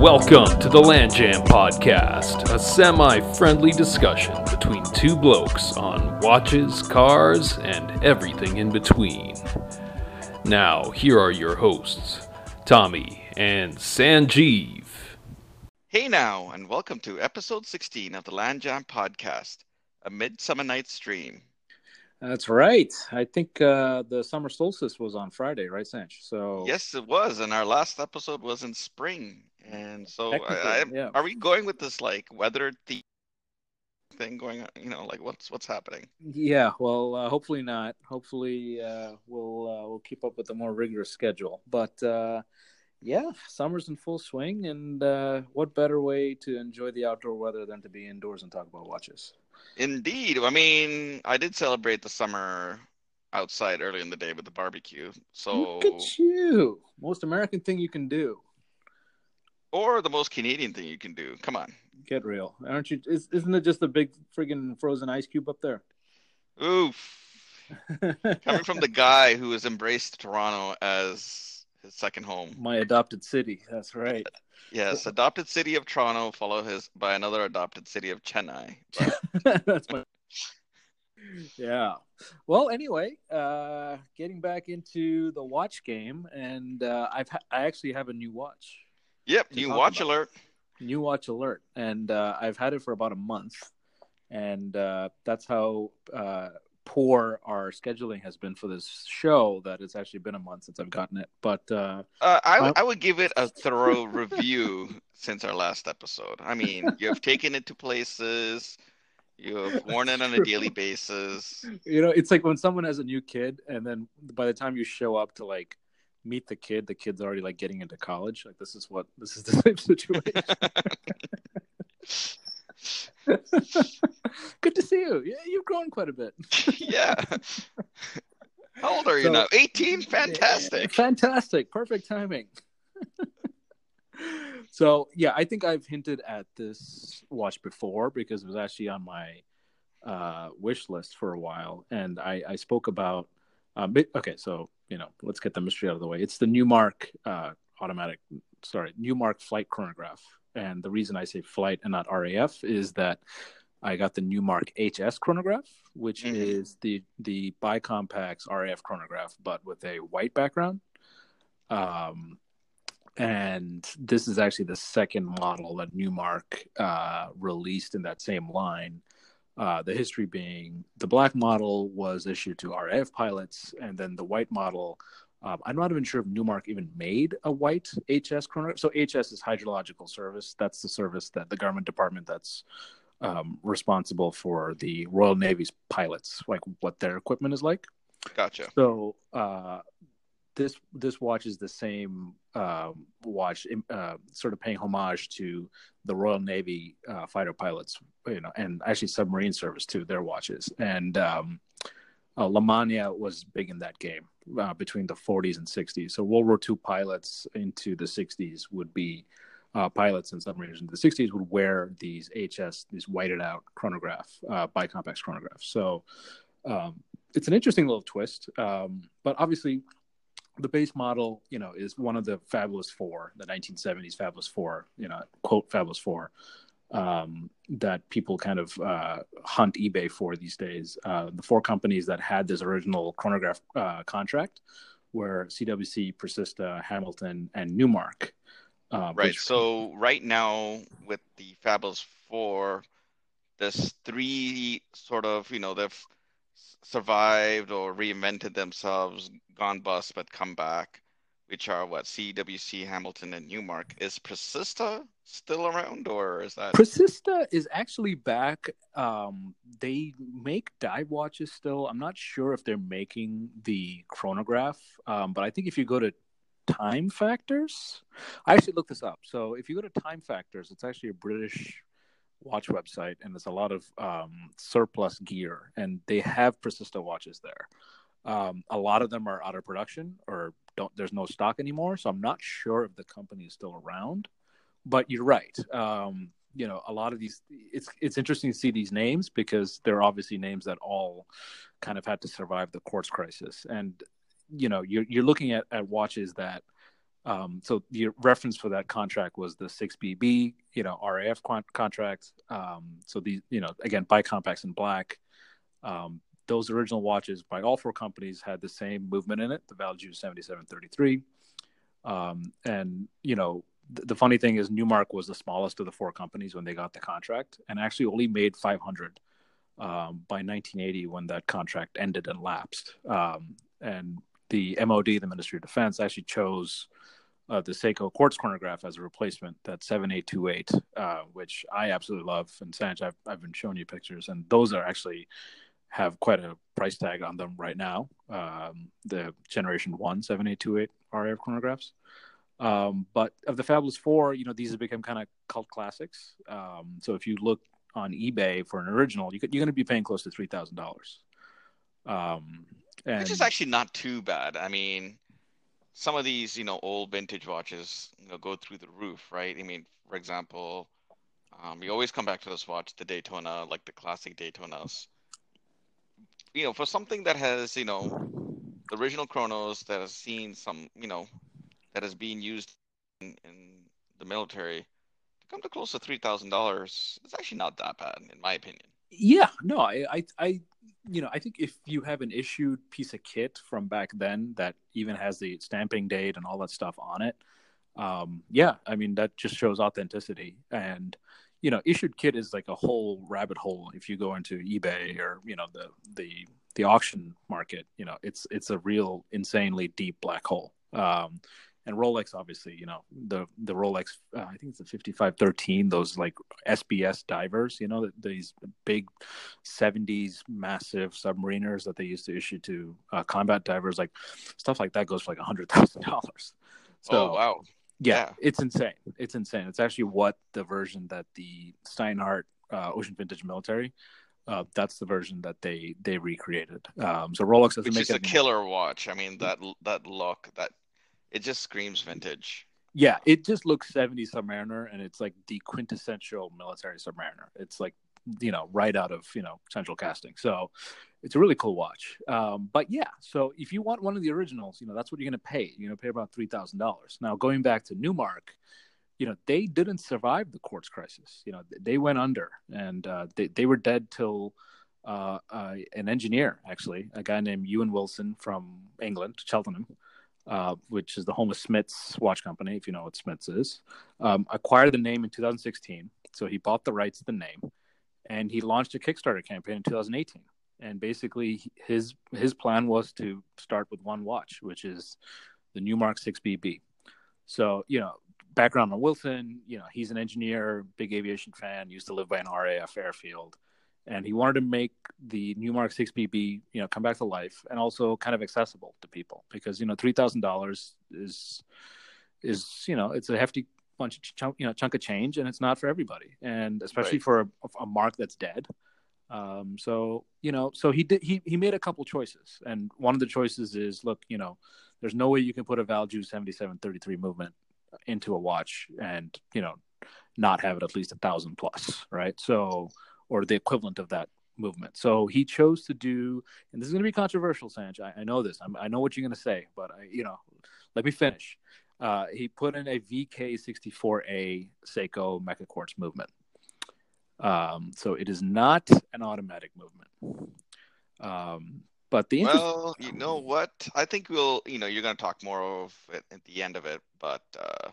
Welcome to the Land Jam Podcast, a semi friendly discussion between two blokes on watches, cars, and everything in between. Now, here are your hosts, Tommy and Sanjeev. Hey now, and welcome to episode 16 of the Land Jam Podcast, a Midsummer Night's Dream. That's right. I think uh, the summer solstice was on Friday, right, Sanch? So Yes, it was, and our last episode was in spring. And so, I, I, yeah. are we going with this like weather the thing going on? You know, like what's what's happening? yeah. Well, uh, hopefully not. Hopefully, uh, we'll uh, we'll keep up with a more rigorous schedule. But uh, yeah, summer's in full swing, and uh, what better way to enjoy the outdoor weather than to be indoors and talk about watches? Indeed. I mean, I did celebrate the summer outside early in the day with the barbecue. So, Look at you! Most American thing you can do. Or the most Canadian thing you can do. Come on. Get real, aren't you? Is, isn't it just a big friggin' frozen ice cube up there? Oof. Coming from the guy who has embraced Toronto as his second home. My adopted city. That's right. Yes, adopted city of Toronto, followed his by another adopted city of Chennai. But That's my. Yeah. Well, anyway, uh, getting back into the watch game, and uh, I've ha- I actually have a new watch, yep, new watch about. alert. new watch alert, and uh, I've had it for about a month, and uh, that's how uh, poor our scheduling has been for this show. That it's actually been a month since I've gotten it, but uh, Uh, I, Uh, I would give it a thorough review since our last episode. I mean, you have taken it to places, you have worn it on a daily basis. you know, it's like when someone has a new kid, and then by the time you show up to like meet the kid, the kid's already like getting into college. Like this is what this is the same situation. Good to see you. Yeah, you've grown quite a bit. yeah. How old are you So- now? 18? Fantastic. Fantastic. Perfect timing. so yeah, I think I've hinted at this watch before because it was actually on my uh, wish list for a while, and I, I spoke about. Um, okay, so you know, let's get the mystery out of the way. It's the Newmark uh, automatic, sorry, Newmark flight chronograph, and the reason I say flight and not RAF is that I got the Newmark HS chronograph, which Mhm. is the the Bicompax RAF chronograph, but with a white background. Um, and this is actually the second model that Newmark uh, released in that same line. Uh, the history being the black model was issued to RAF pilots, and then the white model. Um, I'm not even sure if Newmark even made a white HS chronograph. So HS is Hydrological Service. That's the service that the government department that's um, responsible for the Royal Navy's pilots, like what their equipment is like. Gotcha. So uh, this this watch is the same um, watch, uh, sort of paying homage to the Royal Navy uh, fighter pilots, you know, and actually submarine service too. Their watches and um, uh, was big in that game uh, between the 40s and 60s. So World War II pilots into the 60s would be uh, pilots and submariners into the 60s would wear these HS, these whited out chronograph, uh, bicompax chronographs. So um, it's an interesting little twist. Um, but obviously, the base model, you know, is one of the Fabulous Four, the 1970s Fabulous Four, you know, quote Fabulous Four, um, that people kind of uh, hunt eBay for these days. Uh, the four companies that had this original chronograph uh, contract were CWC, Precista, Hamilton, and Newmark. Uh, Right. which- So right now with the Fabulous Four, there's three sort of, you know, they've survived or reinvented themselves, gone bust but come back, which are what CWC, Hamilton, and Newmark. Is Precista still around, or is that? Precista is actually back. Um, they make dive watches still. I'm not sure if they're making the chronograph, um, but I think if you go to Time Factors, I actually looked this up. So if you go to Time Factors, it's actually a British watch website, and there's a lot of um, surplus gear, and they have Precista watches there. Um, a lot of them are out of production or don't. There's no stock anymore, so I'm not sure if the company is still around. But you're right. Um, you know, a lot of these. It's it's interesting to see these names because they're obviously names that all kind of had to survive the quartz crisis, and you know, you're you're looking at at watches that Um, so the reference for that contract was the 6BB, you know, RAF con- contract. Um, so these, you know, again, bicompax in black. Um, those original watches by all four companies had the same movement in it, the Valjoux 7733. Um, and, you know, th- the funny thing is Newmark was the smallest of the four companies when they got the contract and actually only made 500 um, by 1980 when that contract ended and lapsed. Um, and the MOD, the Ministry of Defense, actually chose uh, the Seiko quartz chronograph as a replacement, that 7A28, uh, which I absolutely love. And Sanj, I've, I've been showing you pictures, and those are actually have quite a price tag on them right now. Um, the Generation 1 7A28 RAF chronographs. Um, but of the Fabulous Four, you know, these have become kind of cult classics. Um, so if you look on eBay for an original, you you're going to be paying close to three thousand dollars. Um, and Which is actually not too bad. I mean, some of these, you know, old vintage watches, you know, go through the roof, right? I mean, for example, um, you always come back to this watch, the Daytona, like the classic Daytonas. You know, for something that has, you know, the original Chronos that has seen some, you know, that is being used in, in the military, to come to close to three thousand dollars, it's actually not that bad, in my opinion. yeah, no, I, I, I, you know, I think if you have an issued piece of kit from back then that even has the stamping date and all that stuff on it, um, yeah, I mean that just shows authenticity. And you know, issued kit is like a whole rabbit hole. If you go into eBay or you know the the the auction market, you know, it's it's a real insanely deep black hole. Um, and Rolex, obviously, you know the the Rolex. Uh, I think it's the fifty five thirteen. Those like SBS divers, you know, these big seventies massive submariners that they used to issue to uh, combat divers, like stuff like that goes for like a hundred thousand dollars. So oh wow. yeah, Yeah. it's insane. It's insane. It's actually what the version that the Steinhart uh, Ocean Vintage Military. Uh, that's the version that they they recreated. Um, so Rolex doesn't Which make is a anymore. killer watch. I mean that that look, that it just screams vintage. Yeah, it just looks 70s Submariner, and it's like the quintessential military Submariner. It's like you know right out of you know Central Casting. So it's a really cool watch. Um, but yeah, so if you want one of the originals, you know that's what you're going to pay. You're going to pay about three thousand dollars. Now going back to Newmark, you know they didn't survive the quartz crisis. You know they went under, and uh, they they were dead till. Uh, uh, an engineer, actually, a guy named Ewan Wilson from England, Cheltenham, uh, which is the home of Smith's watch company, if you know what Smith's is, um, acquired the name in 2016. So he bought the rights to the name, and he launched a Kickstarter campaign in 2018. And basically, his his plan was to start with one watch, which is the Newmark 6BB. So you know, background on Wilson, you know, he's an engineer, big aviation fan, used to live by an RAF airfield and he wanted to make the Newmark 6BB, you know, come back to life and also kind of accessible to people because you know three thousand dollars is is you know it's a hefty bunch of chunk, you know chunk of change and it's not for everybody and especially Right. for a, a mark that's dead. Um, so you know, so he did he he made a couple choices and one of the choices is look, you know, there's no way you can put a Valjoux 7733 movement into a watch and you know not have it at least a thousand plus, right? So or the equivalent of that movement. So he chose to do, and this is going to be controversial, Sanj. I, I know this. I'm, I know what you're going to say, but I, you know, let me finish. Uh, he put in a VK64A Seiko Mecha Quartz movement. Um, so it is not an automatic movement. Um, but the Well, you know what? I think we'll, you know, you're going to talk more of it at the end of it, but uh,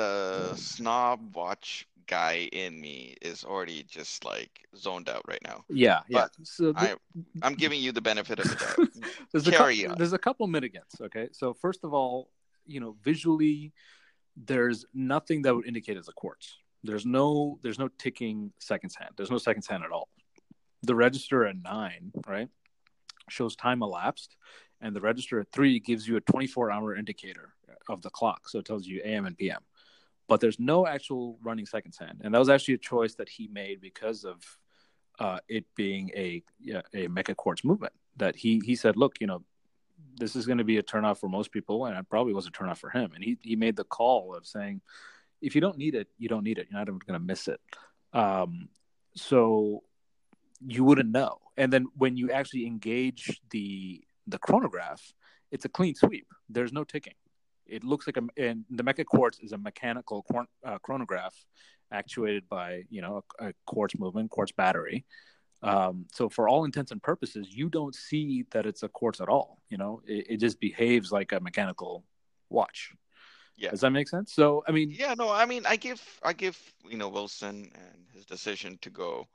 the snob watch guy in me is already just like zoned out right now. yeah, yeah. So the- I, I'm giving you the benefit of the doubt. there's a Carry couple, on. there's a couple mitigants. Okay, so first of all, you know, visually, there's nothing that would indicate it's a quartz. There's no there's no ticking seconds hand. There's no seconds hand at all. The register at nine, right, shows time elapsed, and the register at three gives you a 24 hour indicator of the clock, so it tells you AM and PM. But there's no actual running seconds hand, and that was actually a choice that he made because of uh, it being a a mecha quartz movement. That he he said, look, you know, this is going to be a turnoff for most people, and it probably was a turnoff for him. And he he made the call of saying, if you don't need it, you don't need it. You're not even going to miss it. Um, so you wouldn't know. And then when you actually engage the the chronograph, it's a clean sweep. There's no ticking. It looks like a and the Mecha Quartz is a mechanical uh, chronograph actuated by you know a, a quartz movement, quartz battery. Um, so for all intents and purposes, you don't see that it's a quartz at all. You know, it, it just behaves like a mechanical watch. Yeah. Does that make sense? So I mean, yeah, no, I mean, I give I give you know Wilson and his decision to go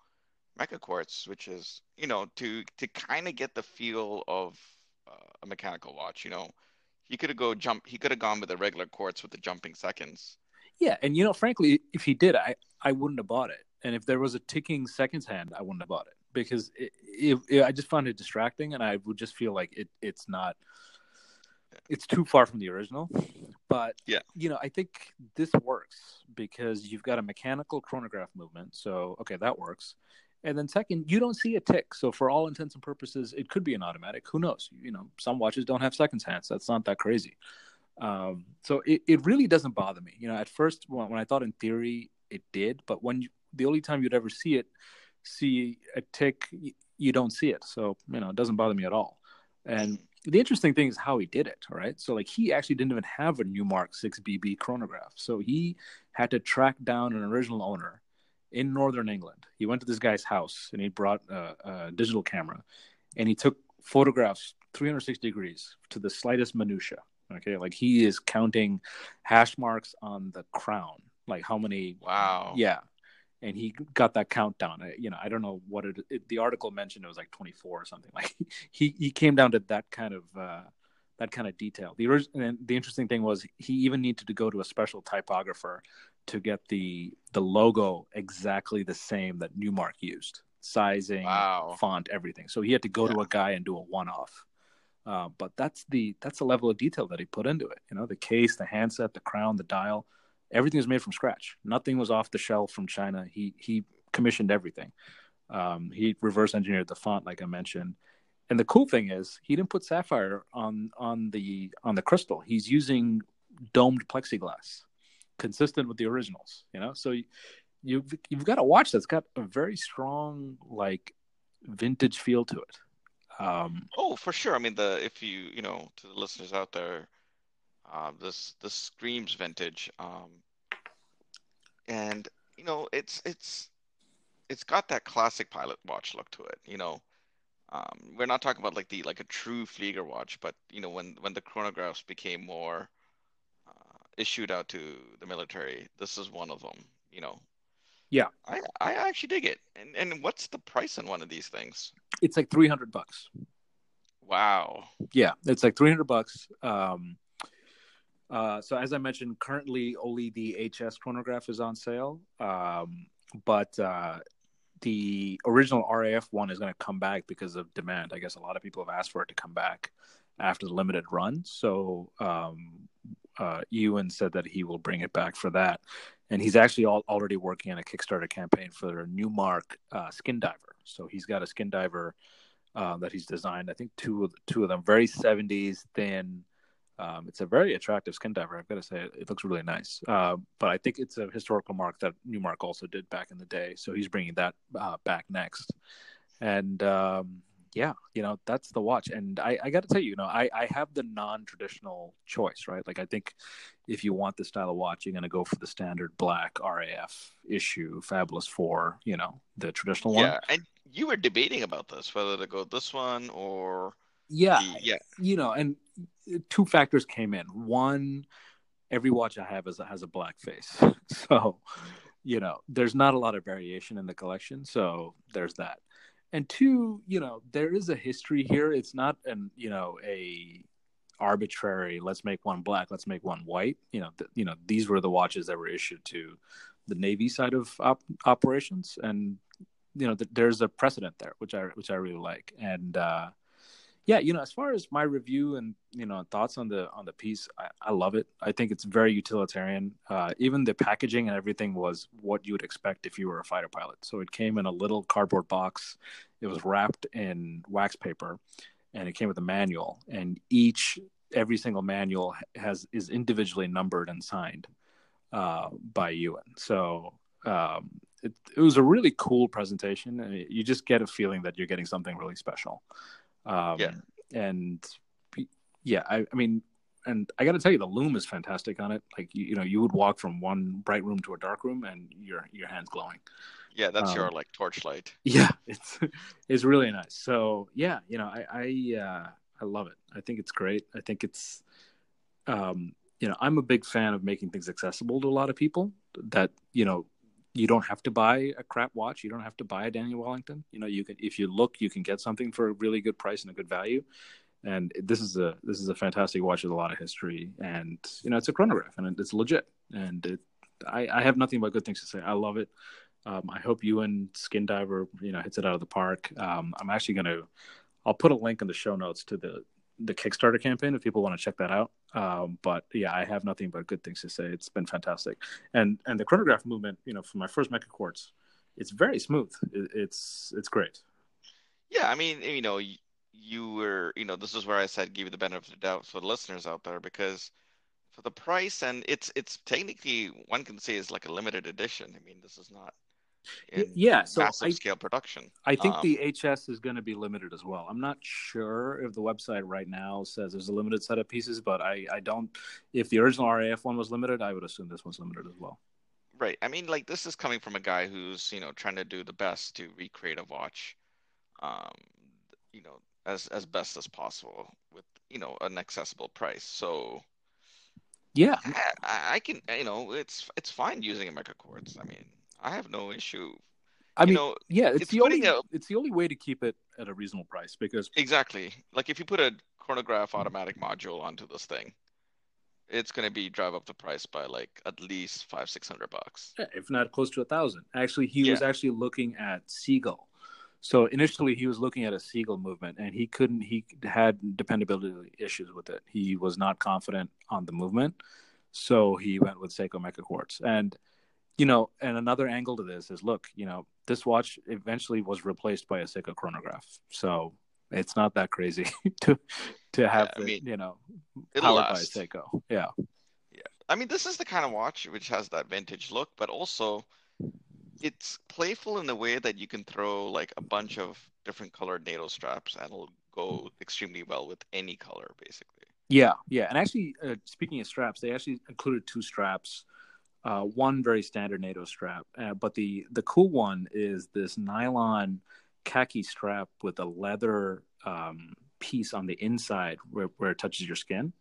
Mecha Quartz, which is you know to to kind of get the feel of uh, a mechanical watch. You know, he could have go jump. He could have gone with the regular quartz with the jumping seconds. Yeah, and you know, frankly, if he did, I I wouldn't have bought it. And if there was a ticking seconds hand, I wouldn't have bought it because it, it, it, I just found it distracting, and I would just feel like it it's not it's too far from the original. But yeah, you know, I think this works because you've got a mechanical chronograph movement. So okay, that works. And then second, you don't see a tick. So for all intents and purposes, it could be an automatic. Who knows? You know, some watches don't have seconds hands. That's not that crazy. Um, so it, it really doesn't bother me. You know, at first when, when I thought in theory it did, but when you, the only time you'd ever see it, see a tick, you, you don't see it. So you know, it doesn't bother me at all. And the interesting thing is how he did it, right? So like he actually didn't even have a Newmark 6BB chronograph. So he had to track down an original owner in northern England. He went to this guy's house and he brought a, a digital camera and he took photographs 360 degrees to the slightest minutia. Okay, like he is counting hash marks on the crown, like how many. Wow. Yeah, and he got that countdown. You know, I don't know what it, it, the article mentioned. It was like 24 or something. Like he he came down to that kind of uh, that kind of detail. The and the interesting thing was he even needed to go to a special typographer to get the the logo exactly the same that Newmark used, sizing, wow. font, everything. So he had to go yeah. to a guy and do a one off. Uh, but that's the that's the level of detail that he put into it. You know, the case, the handset, the crown, the dial everything was made from scratch. Nothing was off the shelf from China. He he commissioned everything. Um, he reverse engineered the font, like I mentioned. And the cool thing is, he didn't put sapphire on on the on the crystal. He's using domed plexiglass, consistent with the originals. You know, so you, you've you've got a watch that's got a very strong like vintage feel to it. Um, oh, for sure. I mean, the if you you know to the listeners out there, uh, this this screams vintage, um, and you know it's it's it's got that classic pilot watch look to it. You know, um, we're not talking about like the like a true Flieger watch, but you know when when the chronographs became more issued out to the military, this is one of them. You know. Yeah, I I actually dig it. And and what's the price on one of these things? It's like three hundred bucks. Wow. Yeah, it's like three hundred bucks. Um, uh, so as I mentioned, currently only the HS chronograph is on sale, um, but uh, the original RAF one is going to come back because of demand. I guess a lot of people have asked for it to come back after the limited run. So um, uh, Ewan said that he will bring it back for that, and he's actually all, already working on a Kickstarter campaign for a Newmark uh, Skin Diver. So he's got a Skin Diver uh, that he's designed. I think two of two of them, very seventies, thin um, it's a very attractive skin diver. I've got to say, it, it looks really nice. Uh, but I think it's a historical mark that Newmark also did back in the day. So he's bringing that uh, back next. And um, yeah, you know, that's the watch. And I, I got to tell you, you know, I, I have the non-traditional choice, right? Like I think if you want the style of watch, you're going to go for the standard black RAF issue, Fabulous Four, you know, the traditional one. Yeah, and you were debating about this, whether to go this one or yeah, the, yeah, you know, and two factors came in. One, every watch I have is has a black face, so you know there's not a lot of variation in the collection. So there's that. And two, you know, there is a history here. It's not an you know a arbitrary. Let's make one black. Let's make one white. You know, th- you know these were the watches that were issued to the Navy side of op- operations, and you know th- there's a precedent there, which I which I really like. And uh, yeah you know as far as my review and you know thoughts on the on the piece i, I love it. I think it's very utilitarian. Uh, even the packaging and everything was what you would expect if you were a fighter pilot. So it came in a little cardboard box. It was wrapped in wax paper and it came with a manual. And each every single manual has is individually numbered and signed uh, by ewan. So um, it, it was a really cool presentation and you just get a feeling that you're getting something really special um, yeah. And yeah, I, I mean, and I got to tell you, the loom is fantastic on it. Like you, you know, you would walk from one bright room to a dark room, and your your hands glowing. Yeah, that's Um, your like torchlight. Yeah, it's it's really nice. So yeah, you know, I I uh, I love it. I think it's great. I think it's, um, you know, I'm a big fan of making things accessible to a lot of people. That you know, you don't have to buy a crap watch. You don't have to buy a Daniel Wellington. You know, you can if you look, you can get something for a really good price and a good value. And this is a this is a fantastic watch with a lot of history, and you know, it's a chronograph and it's legit. And it, I I have nothing but good things to say. I love it. Um, I hope you and Skin Diver, you know, hits it out of the park. Um, I'm actually going to, I'll put a link in the show notes to the the Kickstarter campaign if people want to check that out. Um, but yeah, I have nothing but good things to say. It's been fantastic, and and the chronograph movement, you know, for my first Mecha Quartz, it's very smooth. It, it's it's great. Yeah, I mean, you know, you, you were, you know, this is where I said give you the benefit of the doubt for the listeners out there because for the price and it's it's technically one can say is like a limited edition. I mean, this is not yeah, so massive I- scale production. I think Um, the HS is going to be limited as well. I'm not sure if the website right now says there's a limited set of pieces, but I, I don't. If the original RAF one was limited, I would assume this one's limited as well. Right. I mean, like this is coming from a guy who's, you know, trying to do the best to recreate a watch, um, you know, as as best as possible with, you know, an accessible price. So Yeah, I, I can, you know, it's it's fine using a Mecha Quartz. I mean, I have no issue. I You mean, know, yeah, it's, it's the only a- it's the only way to keep it at a reasonable price because exactly. Like if you put a chronograph mm. automatic module onto this thing, it's gonna be drive up the price by like at least five, six hundred bucks. yeah, if not close to a thousand. Actually, he Yeah. was actually looking at Seagull. So initially, he was looking at a Seagull movement, and he couldn't. He had dependability issues with it. He was not confident on the movement, so he went with Seiko Mecha Quartz. And you know, and another angle to this is, look, you know, this watch eventually was replaced by a Seiko chronograph, so it's not that crazy to to have Yeah, it, mean, you know, by last. Seiko. Yeah. Yeah. I mean, this is the kind of watch which has that vintage look, but also it's playful in the way that you can throw like a bunch of different colored NATO straps and it'll go extremely well with any color, basically. Yeah, yeah, and actually, uh, speaking of straps, they actually included two straps. Uh, one very standard NATO strap, uh, but the the cool one is this nylon khaki strap with a leather um, piece on the inside where, where it touches your skin.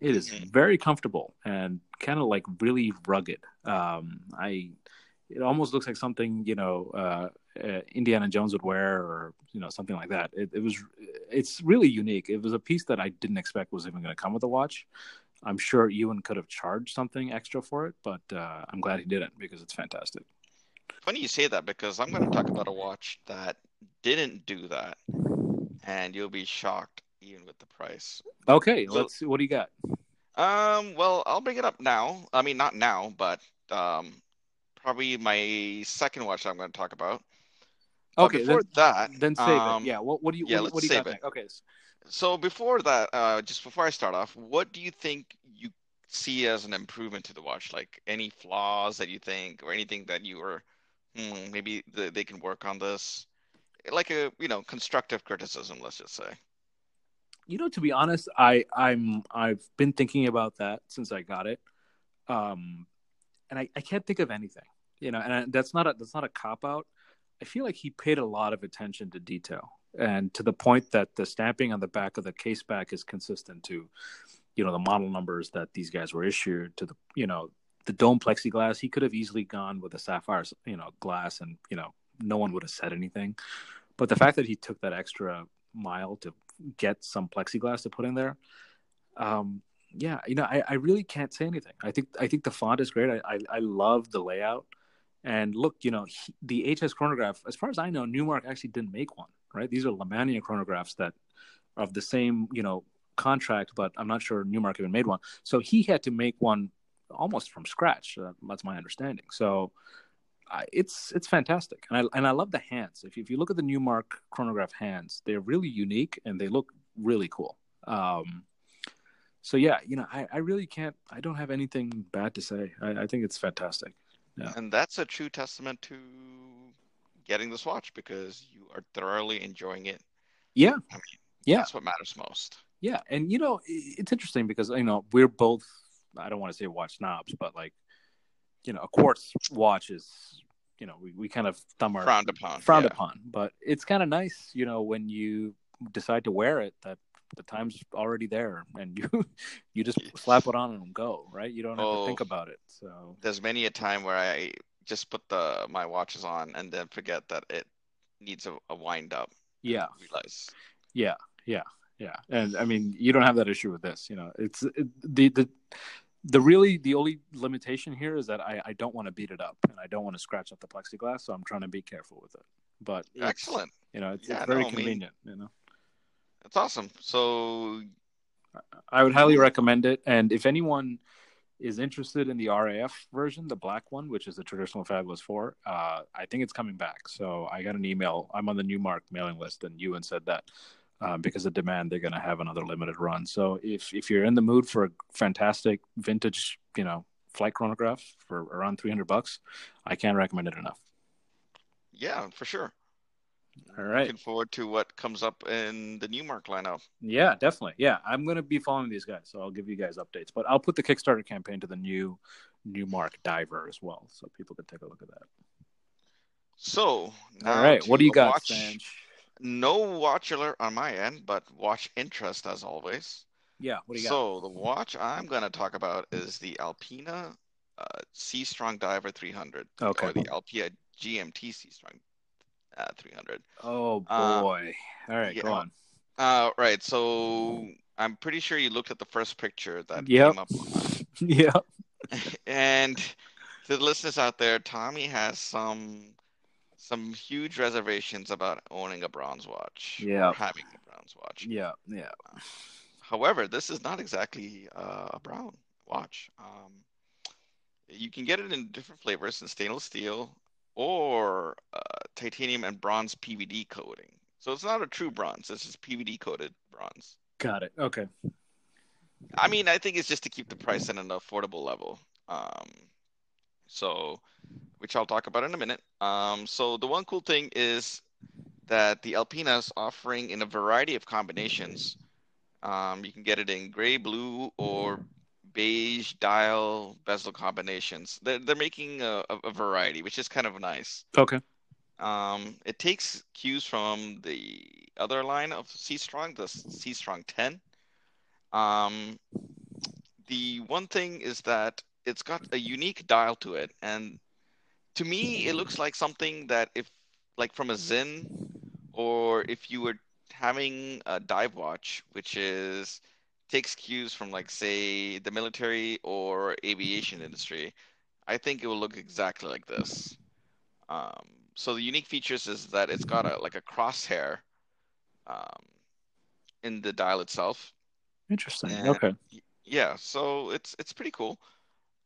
It is Mhm. very comfortable and kind of like really rugged. Um, I it almost looks like something you know uh, uh, Indiana Jones would wear, or you know something like that. It, it was it's really unique. It was a piece that I didn't expect was even going to come with a watch. I'm sure Ewan could have charged something extra for it, but uh, I'm glad he didn't because it's fantastic. Funny you say that because I'm going to talk about a watch that didn't do that, and you'll be shocked even with the price. Okay, So- let's see. What do you got? Um, well, I'll bring it up now. I mean, not now, but um, probably my second watch I'm going to talk about. Okay, before then, that, then save um, it. Yeah. What, what do you? yeah, what, let's what do you got save it. next? Okay. So before that, uh, just before I start off, what do you think you see as an improvement to the watch? Like any flaws that you think, or anything that you were, hmm, maybe th they can work on this, like a you know constructive criticism, let's just say. You know, to be honest, I I'm I've been thinking about that since I got it, um, and I, I can't think of anything. You know, and I, that's not a that's not a cop out. I feel like he paid a lot of attention to detail, and to the point that the stamping on the back of the case back is consistent to, you know, the model numbers that these guys were issued. To the you know the dome plexiglass, he could have easily gone with a sapphire, you know, glass, and you know no one would have said anything. But the fact that he took that extra mile to get some plexiglass to put in there. Um, yeah, you know, I, I really can't say anything. I think I think the font is great. I I, I love the layout. And look, you know, he, the HS chronograph, as far as I know, Newmark actually didn't make one, right? These are Lemania chronographs that are of the same, you know, contract, but I'm not sure Newmark even made one. So he had to make one almost from scratch. Uh, that's my understanding. So I, it's it's fantastic, and I and I love the hands. If you, if you look at the Newmark chronograph hands, they're really unique and they look really cool. Um, so yeah, you know, I, I really can't. I don't have anything bad to say. I, I think it's fantastic. Yeah. And that's a true testament to getting this watch because you are thoroughly enjoying it. Yeah, I mean, Yeah. that's what matters most. Yeah, and you know it's interesting because you know we're both I don't want to say watch snobs, but like you know a quartz watch is you know we, we kind of thumb our Frowned upon. frowned yeah. upon, but it's kind of nice you know when you decide to wear it that the time's already there and you you just slap it on and go right. You don't have to Oh. think about it. So There's many a time where I just put the my watches on and then forget that it needs a, a wind up. yeah, Realize. Yeah, yeah, yeah. And I mean, you don't have that issue with this. You know, it's it, the the the really the only limitation here is that I I don't want to beat it up and I don't want to scratch up the plexiglass, so I'm trying to be careful with it. But Excellent. You know, it's, Yeah, it's very no, I mean- convenient. You know, That's awesome. So I would highly recommend it. And if anyone is interested in the RAF version, the black one, which is the traditional Fabulous Four, uh, I think it's coming back. So I got an email. I'm on the Newmark mailing list, and Ewan said that uh, because of demand, they're going to have another limited run. So if if you're in the mood for a fantastic vintage, you know, flight chronograph for around 300 bucks, I can't recommend it enough. yeah, for sure. All right. Looking forward to what comes up in the Newmark lineup. Yeah, definitely. Yeah, I'm going to be following these guys, so I'll give you guys updates. But I'll put the Kickstarter campaign to the new Newmark Diver as well, so people can take a look at that. So All right, what do you got, watch- Sanj? No watch alert on my end, but watch interest as always. Yeah, what do you got? So the watch I'm going to talk about is the Alpina uh, Seastrong Diver 300, Okay. or the Alpina GMT Seastrong uh, 300. Oh Uh, boy! All right, go on. Uh, right. So I'm pretty sure you looked at the first picture that Yep. came up, yeah. and to the listeners out there, Tommy has some some huge reservations about owning a bronze watch. Yeah. having a bronze watch. Yeah, yeah. However, this is not exactly uh, a brown watch. Um, you can get it in different flavors in stainless steel or uh, titanium and bronze PVD coating. So it's not a true bronze. This is PVD coated bronze. Got it. Okay. I mean, I think it's just to keep the price at an affordable level. Um, so, which I'll talk about in a minute. Um, so the one cool thing is that the Alpina is offering in a variety of combinations. Um, you can get it in gray, blue, or beige dial bezel combinations. They're, they're making a, a, variety, which is kind of nice. Okay. Um, it takes cues from the other line of Seastrong, the Seastrong 10. Um, the one thing is that it's got a unique dial to it, and to me, it looks like something that if, like from a Zen, or if you were having a dive watch, which is takes cues from like say the military or aviation industry, I think it will look exactly like this. Um, so the unique features is that it's got a like a crosshair um, in the dial itself. Interesting. Yeah. Okay. Yeah, so it's it's pretty cool.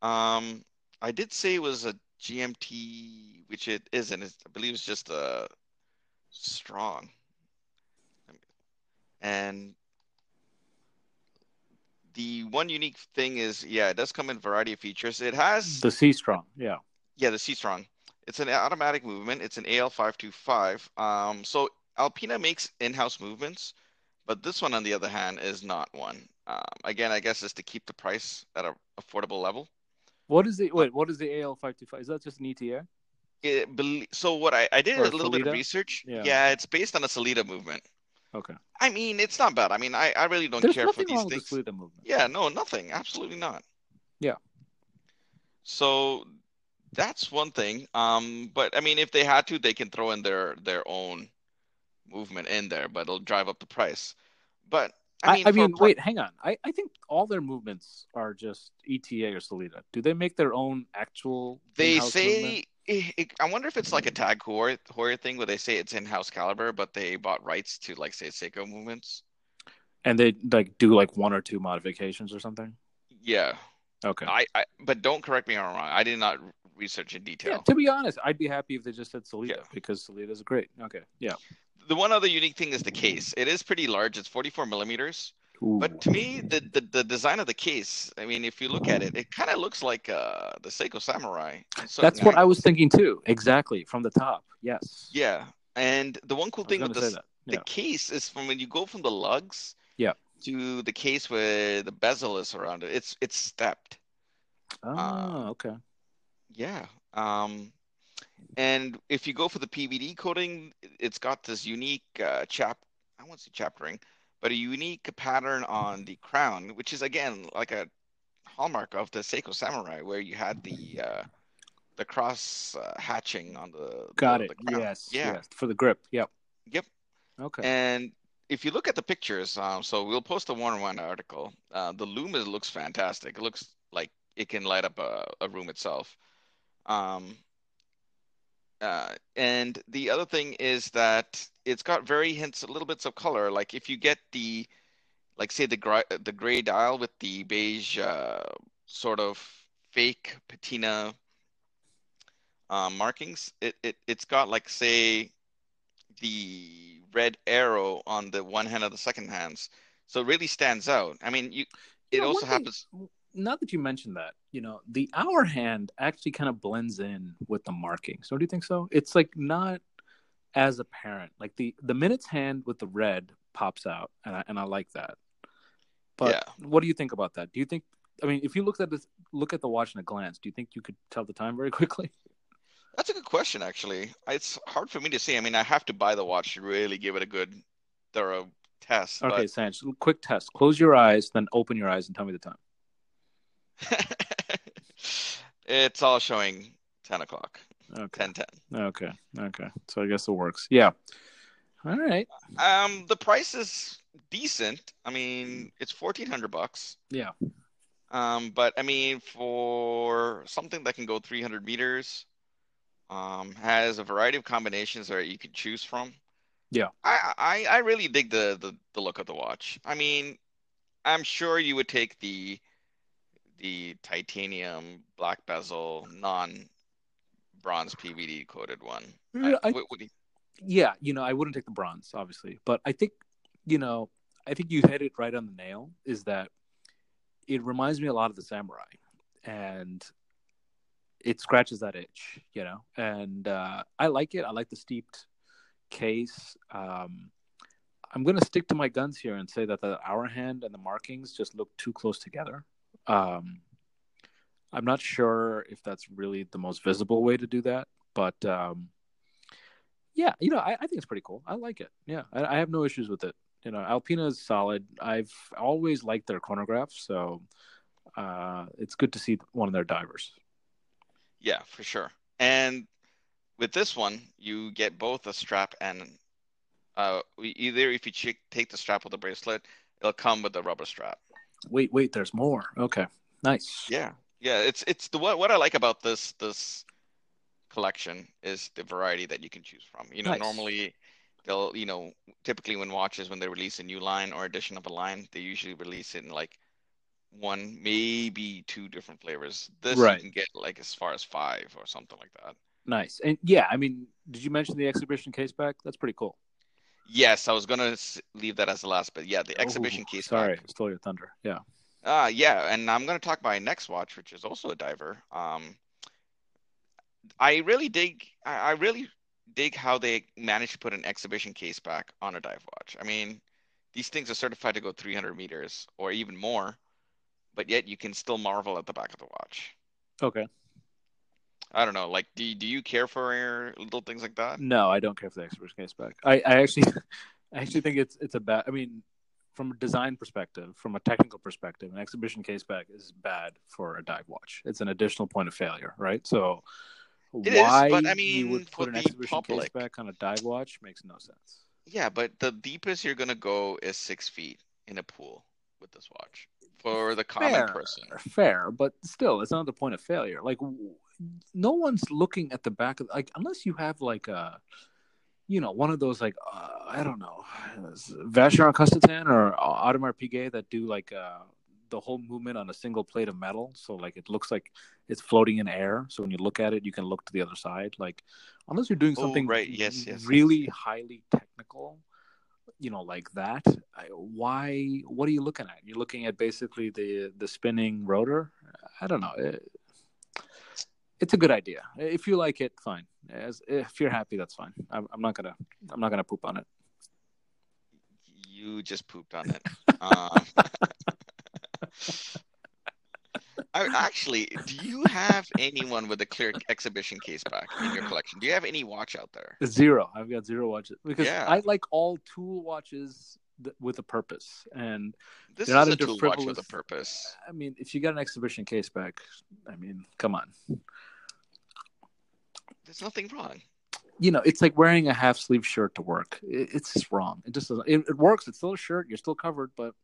Um, I did say it was a GMT, which it isn't. It's, I believe it's just a strong. And the one unique thing is, yeah, it does come in a variety of features. It has The Seastrong. Yeah. yeah, the Seastrong. It's an automatic movement. It's an AL525. Um, so Alpina makes in-house movements, but this one, on the other hand, is not one. Um, again, I guess is to keep the price at an affordable level. What is the wait? What is the AL five two five? Is that just an ETA? It, so what I, I did Or a little bit of Sellita? research. Yeah. it's based on a Sellita movement. Okay. I mean, it's not bad. I mean, I, I really don't There's care for these things. the. Yeah, no, nothing. Absolutely not. Yeah. So that's one thing. Um, but I mean, if they had to, they can throw in their their own movement in there, but it'll drive up the price. But I I mean, I for mean, pro- wait, hang on. I, I think all their movements are just ETA or Sellita. Do they make their own actual? they in-house movement? Eh, I wonder if it's like a tag Heuer, Heuer thing where they say it's in-house caliber, but they bought rights to like say Seiko movements. and they like do like one or two modifications or something. Yeah, Okay. I, I but don't correct me if I'm wrong. I did not research in detail. yeah. To be honest, I'd be happy if they just said Sellita Yeah. because Sellita is great. Okay. Yeah. The one other unique thing is the case. It is pretty large. It's 44 millimeters. But to me, the, the, the design of the case, I mean, if you look at it, it kind of looks like uh, the Seiko Samurai. that's what I was thinking too. Exactly from the top. Yes. Yeah. And the one cool thing with this, that. the case is from when you go from the lugs, Yeah. to the case where the bezel is around it. It's it's stepped. Oh, Uh, okay. Yeah. Um, and if you go for the PVD coating, it's got this unique uh, chap. I won't say chaptering, but a unique pattern on the crown, which is again like a hallmark of the Seiko Samurai, where you had the uh, the cross uh, hatching on the Got the, it. the crown. Yes. Yeah. Yes. For the grip. Yep. Yep. Okay. And if you look at the pictures, um, so we'll post a one one article. Uh, the Luma looks fantastic. It looks like it can light up a, a room itself. Um, uh, and the other thing is that it's got very hints, little bits of color. Like if you get the, like say the gray, the gray dial with the beige uh, sort of fake patina uh, markings, it, it it's got like say the red arrow on the one hand of the second hands, so it really stands out. I mean, you it know, also one thing- happens. Now that you mentioned that, you know, the hour hand actually kind of blends in with the markings. Don't you think so? It's like not as apparent. Like the the minutes hand with the red pops out, and I and I like that. But Yeah. what do you think about that? Do you think? I mean, if you looked at this, look at the watch in a glance, do you think you could tell the time very quickly? That's a good question, actually. It's hard for me to say. I mean, I have to buy the watch to really give it a good, thorough test. Okay, Sanch, quick test. Close your eyes, then open your eyes and tell me the time. It's all showing 10 o'clock, Okay. 10 10. Okay. Okay. So I guess it works. Yeah. All right. Um, the price is decent. I mean, it's 1400 bucks. Yeah. Um, but I mean, for something that can go 300 meters, um, has a variety of combinations that you can choose from. Yeah. I, I, I really dig the, the, the look of the watch. I mean, I'm sure you would take the the titanium black bezel non bronze PVD coated one. Yeah, I- what- what you- yeah, you know, I wouldn't take the bronze, obviously, but I think, you know, I think you hit it right on the nail. Is that it reminds me a lot of the samurai, and it scratches that itch, you know. And uh, I like it. I like the steeped case. Um, I'm gonna stick to my guns here and say that the hour hand and the markings just look too close together. Um, I'm not sure if that's really the most visible way to do that, but um, yeah, you know, I, I think it's pretty cool. I like it. Yeah, I, I have no issues with it. You know, Alpina is solid. I've always liked their chronographs, so uh, it's good to see one of their divers. Yeah, for sure. And with this one, you get both a strap and uh, either if you take the strap with the bracelet, it'll come with the rubber strap. Wait, wait, there's more. Okay, nice. Yeah, yeah. It's it's the what what I like about this this collection is the variety that you can choose from. You know, Nice. normally they'll you know typically when watches when they release a new line or addition of a line, they usually release it in like one maybe two different flavors. This Right. you can get like as far as five or something like that. Nice. And yeah, I mean, did you mention the exhibition case back? That's pretty cool. Yes, I was gonna leave that as the last, but yeah, the exhibition Ooh, case Sorry, back. stole your thunder. Yeah. Uh yeah, and I'm gonna talk about my next watch, which is also a diver. Um, I really dig. I, I really dig how they managed to put an exhibition case back on a dive watch. I mean, these things are certified to go 300 meters or even more, but yet you can still marvel at the back of the watch. Okay. I don't know. Like, do do you care for little things like that? No, I don't care for the exhibition case back. I, I actually, I actually think it's it's a bad. I mean, from a design perspective, from a technical perspective, an exhibition case back is bad for a dive watch. It's an additional point of failure, right? So, It is, why but I mean, you would put an exhibition case public- back on a dive watch makes no sense. Yeah, but the deepest you're gonna go is six feet in a pool with this watch for the common fair, person. fair, but still, it's not the point of failure. Like, w- no one's looking at the back of like unless you have like a, you know, one of those like uh, I don't know, Vacheron Constantin or Audemars Piguet that do like uh, the whole movement on a single plate of metal, so like it looks like it's floating in air. So when you look at it, you can look to the other side. Like, unless you're doing Oh, something right. Yes, yes, yes, really yes. highly technical you know like that I, why what are you looking at? You're looking at basically the the spinning rotor? I don't know it, it's a good idea. If you like it fine. As, if you're happy that's fine. I'm, I'm not gonna i'm not gonna poop on it. You just pooped on it. Um, actually, do you have anyone with a clear exhibition case back in your collection? Do you have any watch out there? Zero. I've got zero watches because Yeah. I like all tool watches th- with a purpose. And This They're not is a tool watch with a purpose. I mean, if you got an exhibition case back, I mean, come on. There's nothing wrong. You know, it's like wearing a half sleeve shirt to work. It, it's just wrong. It just doesn't. It, it works. It's still a shirt. You're still covered, but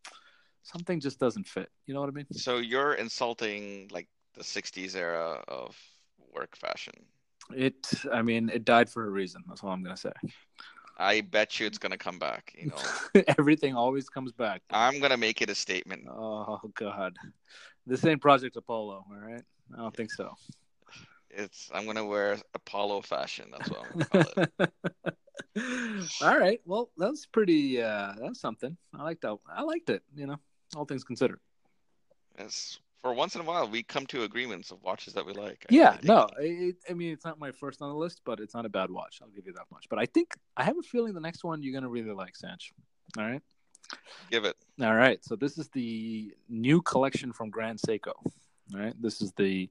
something just doesn't fit. You know what I mean? So you're insulting like the '60s era of work fashion. It. I mean, it died for a reason. That's all I'm gonna say. I bet you it's gonna come back. You know, Everything always comes back. I'm gonna make it a statement. Oh God, this ain't Project Apollo. All right, I don't think so. It's I'm gonna wear Apollo fashion. That's what I'm gonna call it. all right. Well, that's pretty. Uh, that's something. I liked that. I liked it. You know, all things considered. Yes, for once in a while, we come to agreements of watches that we like. I- Yeah. No. It, I mean, it's not my first on the list, but it's not a bad watch. I'll give you that much. But I think I have a feeling the next one you're gonna really like, Sanch. All right. Give it. All right. So this is the new collection from Grand Seiko. All right. This is the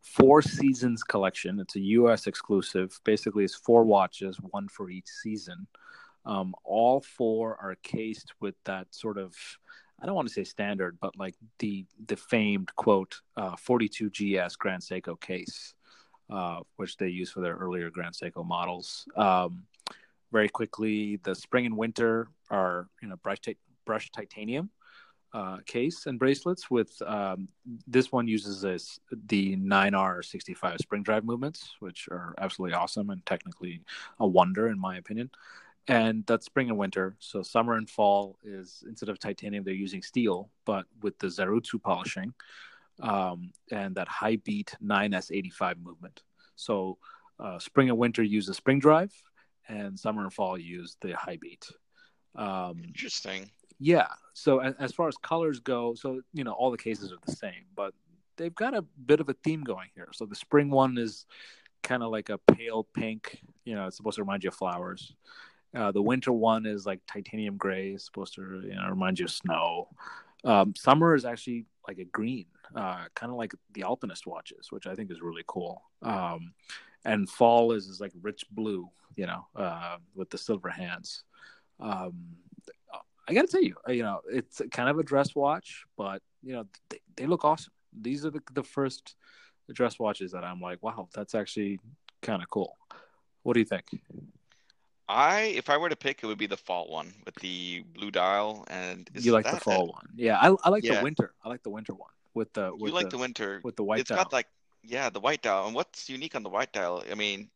Four Seasons collection. It's a U.S. exclusive. Basically, it's four watches, one for each season. Um, all four are cased with that sort of, I don't want to say standard, but like the the famed quote uh, 42 GS Grand Seiko case, uh, which they use for their earlier Grand Seiko models. Um, very quickly, the spring and winter are you know brushed brushed titanium uh, case and bracelets. With um, this one uses this the 9R65 spring drive movements, which are absolutely awesome and technically a wonder in my opinion. And that's spring and winter. So summer and fall is instead of titanium, they're using steel, but with the Zaratsu polishing um, and that high beat 9S85 movement. So uh, spring and winter use the spring drive, and summer and fall use the high beat. Um, Interesting. yeah. So as, as far as colors go, so you know all the cases are the same, but they've got a bit of a theme going here. So the spring one is kind of like a pale pink. You know, it's supposed to remind you of flowers. Uh, the winter one is like titanium gray, supposed to you know remind you of snow. Um, summer is actually like a green, uh, kind of like the Alpinist watches, which I think is really cool. Um, and fall is, is like rich blue, you know, uh, with the silver hands. Um, I got to tell you, uh, you know, it's kind of a dress watch, but you know, they, they look awesome. These are the, the first dress watches that I'm like, wow, that's actually kind of cool. What do you think? I, if I were to pick, it would be the fall one with the blue dial. And is you like the fall one? Yeah, I, I like Yeah. the winter. I like the winter one with the You with like the, the winter. with the white It's dial. got like, yeah, the white dial. And what's unique on the white dial? I mean,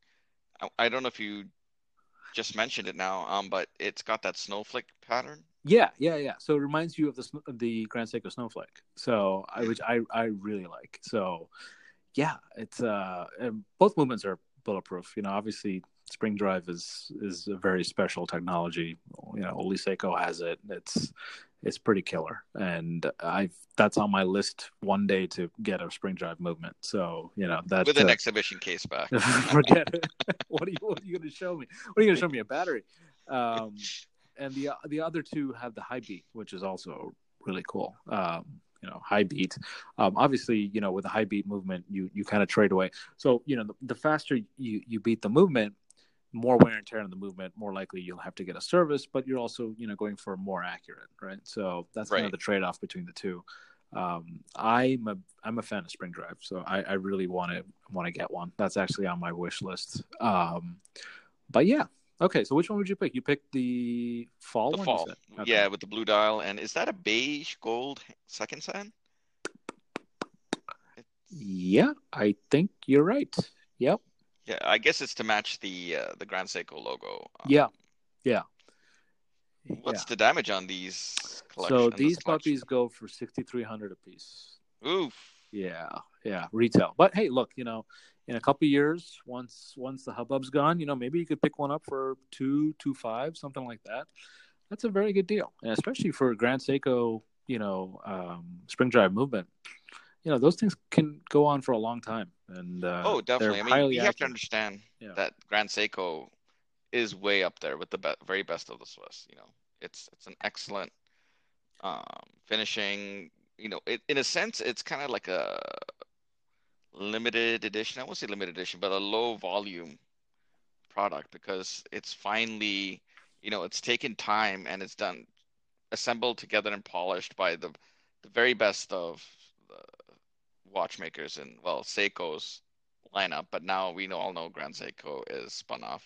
I, I don't know if you just mentioned it now, um, but it's got that snowflake pattern. Yeah, yeah, yeah. So it reminds you of the sn- the Grand Seiko Snowflake. So I which I I really like. So yeah, it's uh both movements are bulletproof. You know, obviously Spring Drive is is a very special technology. You know, only Seiko has it. It's it's pretty killer, and I've that's on my list one day to get a Spring Drive movement. So you know that with an uh, exhibition case back. forget it. what are you what are you going to show me? What are you going to show me? A battery? Um, and the the other two have the high beat, which is also really cool. Um, you know, high beat. Um, obviously, you know, with a high beat movement, you you kind of trade away. So you know, the, the faster you you beat the movement, more wear and tear on the movement, more likely you'll have to get a service. But you're also you know going for more accurate, right? So that's kind of the trade off between the two. Um, I'm a I'm a fan of Spring Drive, so I, I really want to want to get one. That's actually on my wish list. Um, but yeah, okay. So which one would you pick? You picked the fall The one. fall. Okay. Yeah, with the blue dial. And is that a beige gold second sand? Yeah, I think you're right. Yep. Yeah, I guess it's to match the uh, the Grand Seiko logo. Um, Yeah. Yeah. What's yeah. the damage on these? So these puppies go for sixty three hundred a piece. Oof. Yeah, yeah, retail. But hey, look, you know, in a couple years, once once the hubbub's gone, you know, maybe you could pick one up for two, two five, something like that. That's a very good deal, and especially for Grand Seiko, you know, um, spring drive movement. You know, those things can go on for a long time, and uh, Oh, definitely. I mean, you have to understand Yeah. that Grand Seiko is way up there with the be- very best of the Swiss. You know, it's it's an excellent um, finishing. You know, it, in a sense, it's kind of like a limited edition. I won't say limited edition, but a low volume product because it's finally, you know, it's taken time and it's done, assembled together and polished by the the very best of the watchmakers and well Seiko's lineup. But now we know all know Grand Seiko is spun off.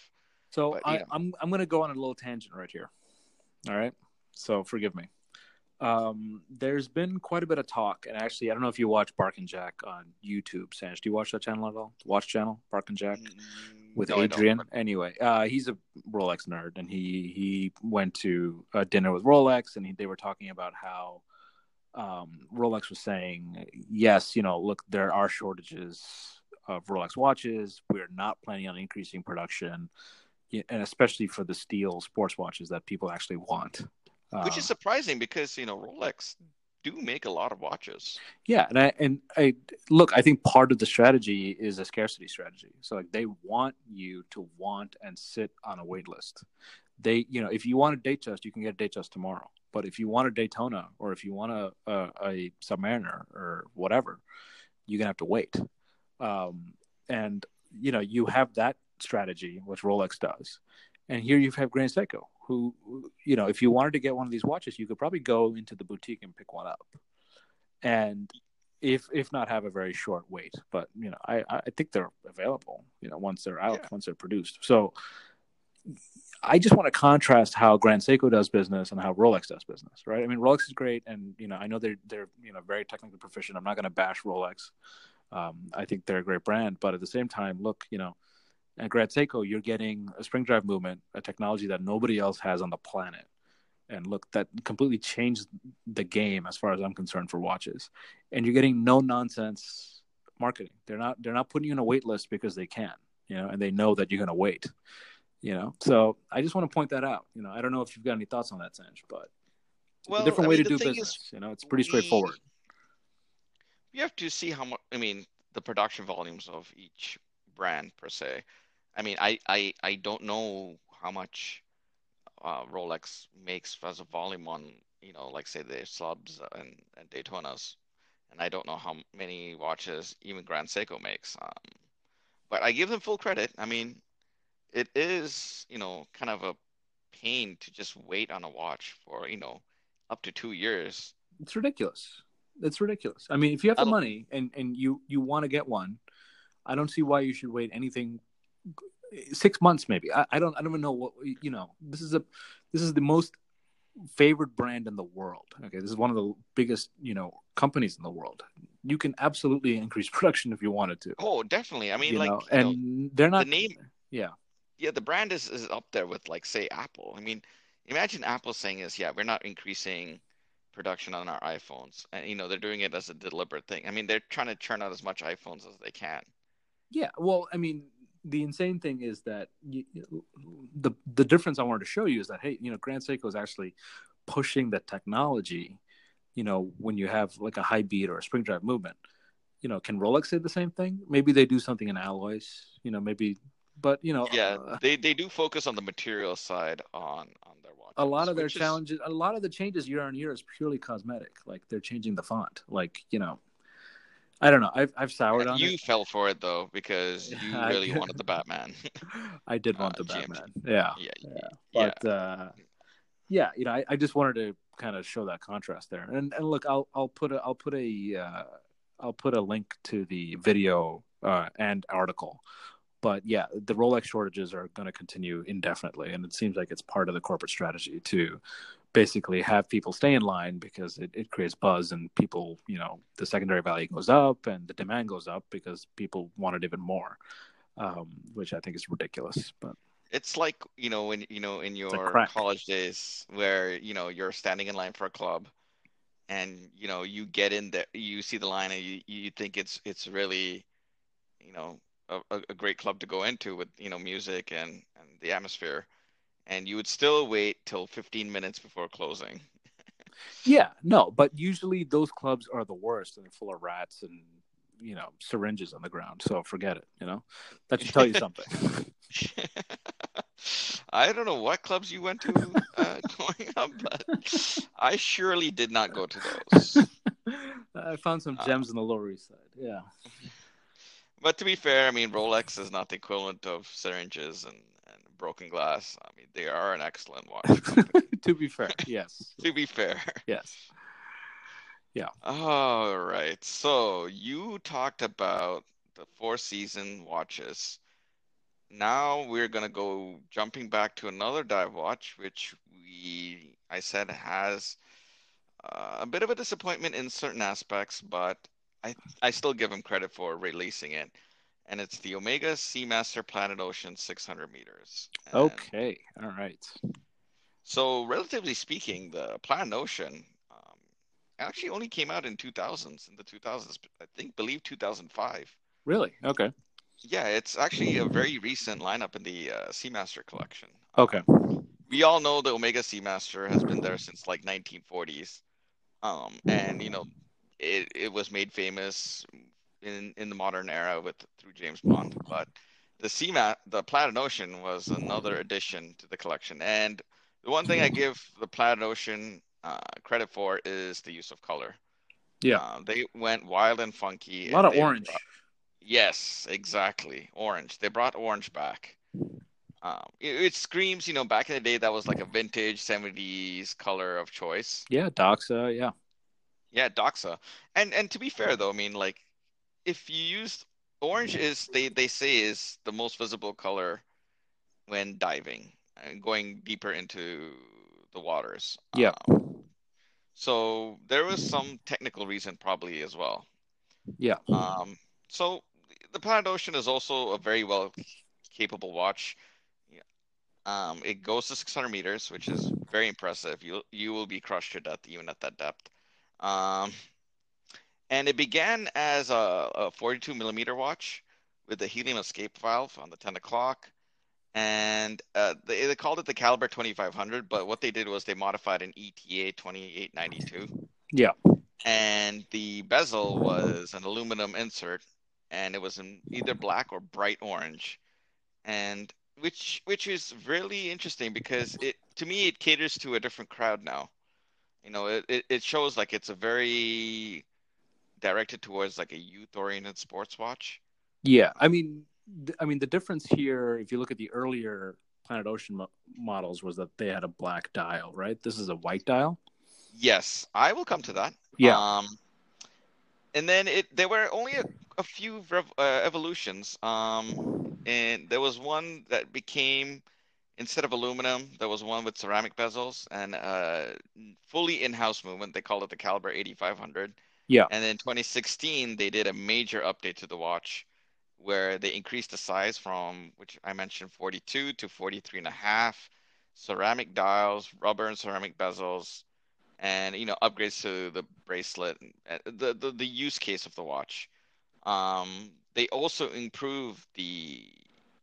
So But, I, yeah. I'm I'm gonna go on a little tangent right here. All right. So forgive me. Um, there's been quite a bit of talk, and actually, I don't know if you watch Bark and Jack on YouTube. Sanj, do you watch that channel at all? Watch channel Bark and Jack Mm, with no, Adrian. Anyway, uh, he's a Rolex nerd, and he he went to a dinner with Rolex, and he, they were talking about how um, Rolex was saying, yes, you know, look, there are shortages of Rolex watches. We're not planning on increasing production, and especially for the steel sports watches that people actually want. which Uh, is surprising because you know Rolex do make a lot of watches. Yeah, and I and I look. I think part of the strategy is a scarcity strategy. So like they want you to want and sit on a wait list. They, you know, if you want a Datejust, you can get a Datejust tomorrow. But if you want a Daytona or if you want a a, a Submariner or whatever, you're gonna have to wait. Um, and you know, you have that strategy, which Rolex does, and here you have Grand Seiko, who, you know, if you wanted to get one of these watches, you could probably go into the boutique and pick one up and if if not have a very short wait but you know i i think they're available you know once they're out Yeah. once they're produced so i just want to contrast how grand seiko does business and how rolex does business right? I mean rolex is great and you know i know they're they're you know very technically proficient. I'm not going to bash rolex. Um, i think they're a great brand but at the same time look you know at grand seiko you're getting a spring drive movement a technology that nobody else has on the planet. And look that completely changed the game as far as i'm concerned for watches. And you're getting no nonsense marketing. They're not they're not putting you on a wait list because they can you know and they know that you're going to wait you know so i just want to point that out you know i don't know if you've got any thoughts on that Sanj, but Well, a different I way mean, to do business is, you know it's pretty we- straightforward You have to see how much. I mean, the production volumes of each brand per se. I mean, I I I don't know how much uh, Rolex makes as a volume on you know, like say the subs and, and Daytonas, and I don't know how many watches even Grand Seiko makes. Um, but I give them full credit. I mean, it is you know kind of a pain to just wait on a watch for you know up to two years. it's ridiculous. It's ridiculous. I mean if you have the money and and you you want to get one i don't see why you should wait anything six months maybe. I, I don't i don't even know what you know this is a this is the most favored brand in the world. Okay this is one of the biggest you know companies in the world. You can absolutely increase production if you wanted to. Oh, definitely. I mean, you like know you know, and they're not the name yeah yeah, the brand is, is up there with like say Apple. I mean, imagine Apple saying is, yeah, we're not increasing production on our iPhones. And you know, they're doing it as a deliberate thing. I mean, they're trying to churn out as much iPhones as they can. Yeah, well, I mean, the insane thing is that you, the the difference I wanted to show you is that hey, you know, Grand Seiko is actually pushing the technology. You know, when you have like a high beat or a spring drive movement, you know, can Rolex say the same thing? Maybe they do something in alloys. You know, maybe, but you know, Yeah, uh, they they do focus on the material side on on their watch a lot of their which is- challenges, a lot of the changes year on year is purely cosmetic. Like they're changing the font. Like you know, I don't know. I've I've soured on You it. fell for it though because you really wanted the Batman. I did want uh, the Batman. Yeah. Yeah, yeah. yeah. But uh yeah, you know, I, I just wanted to kind of show that contrast there. And and look, I'll I'll put a I'll put a uh I'll put a link to the video uh and article. But yeah, the Rolex shortages are going to continue indefinitely and it seems like it's part of the corporate strategy to basically have people stay in line because it, it creates buzz and people, you know, the secondary value goes up and the demand goes up because people want it even more. Um, which I think is ridiculous. But It's like, you know, when you know in your college days where, you know, you're standing in line for a club and, you know, you get in there, you see the line and you, you think it's it's really, you know, a, a great club to go into with, you know, music and and the atmosphere. And you would still wait till 15 minutes before closing. Yeah, no, but usually those clubs are the worst and they're full of rats and you know syringes on the ground. So forget it. You know that should tell you something. I don't know what clubs you went to uh, growing up, but I surely did not go to those. I found some Uh, gems in the Lower East Side. Yeah. But to be fair, I mean, Rolex is not the equivalent of syringes and, and broken glass. I mean, they are an excellent watch to be fair, yes. to be fair. Yes. Yeah. All right. So you talked about the four season watches. Now we're gonna go jumping back to another dive watch, which we I said has uh, a bit of a disappointment in certain aspects, but I I still give him credit for releasing it. And it's the Omega Seamaster Planet Ocean 600 meters. And Okay. All right. so relatively speaking, the Planet Ocean um, actually only came out in 2000s, in the 2000s, I think, believe 2005. Really? Okay. Yeah, it's actually a very recent lineup in the uh, Seamaster collection. Okay. We all know the Omega Seamaster has been there since like 1940s, um, and you know, it it was made famous in in the modern era with through James Bond. But the Seamat, the Planet Ocean, was another addition to the collection. And the one thing I give the Planet Ocean uh, credit for is the use of color. Yeah. Uh, they went wild and funky. A lot of orange. brought- Yes, exactly. Orange. They brought orange back. Um, it, it screams, you know, back in the day that was like a vintage 70s color of choice. Yeah. Doxa. Yeah. Yeah, Doxa. And and to be fair though, I mean like if you use orange is they they say is the most visible color when diving and going deeper into the waters. Yeah. Um, so there was some technical reason probably as well. Yeah. Um, so the Planet Ocean is also a very well capable watch. Um, it goes to 600 meters, which is very impressive. You you will be crushed to death even at that depth. Um, and it began as a, a 42 millimeter watch with the helium escape valve on the 10 o'clock. And uh, they, they called it the Caliber 2500, but what they did was they modified an ETA 2892 Yeah. and the bezel was an aluminum insert and it was in either black or bright orange and which which is really interesting because it to me it caters to a different crowd now you know it, it, it shows like it's a very directed towards like a youth oriented sports watch Yeah. I mean, th- I mean, the difference here, if you look at the earlier Planet Ocean mo- models, was that they had a black dial, right? This is a white dial. yes i will come to that Yeah. um and then it there were only a, a few rev, uh, evolutions um and there was one that became instead of aluminum there was one with ceramic bezels and uh fully in-house movement. They called it the caliber 8500 Yeah. and in 2016 they did a major update to the watch where they increased the size from which i mentioned 42 to 43 and a half ceramic dials rubber and ceramic bezels and you know upgrades to the bracelet uh, the, the the use case of the watch. Um they also improved the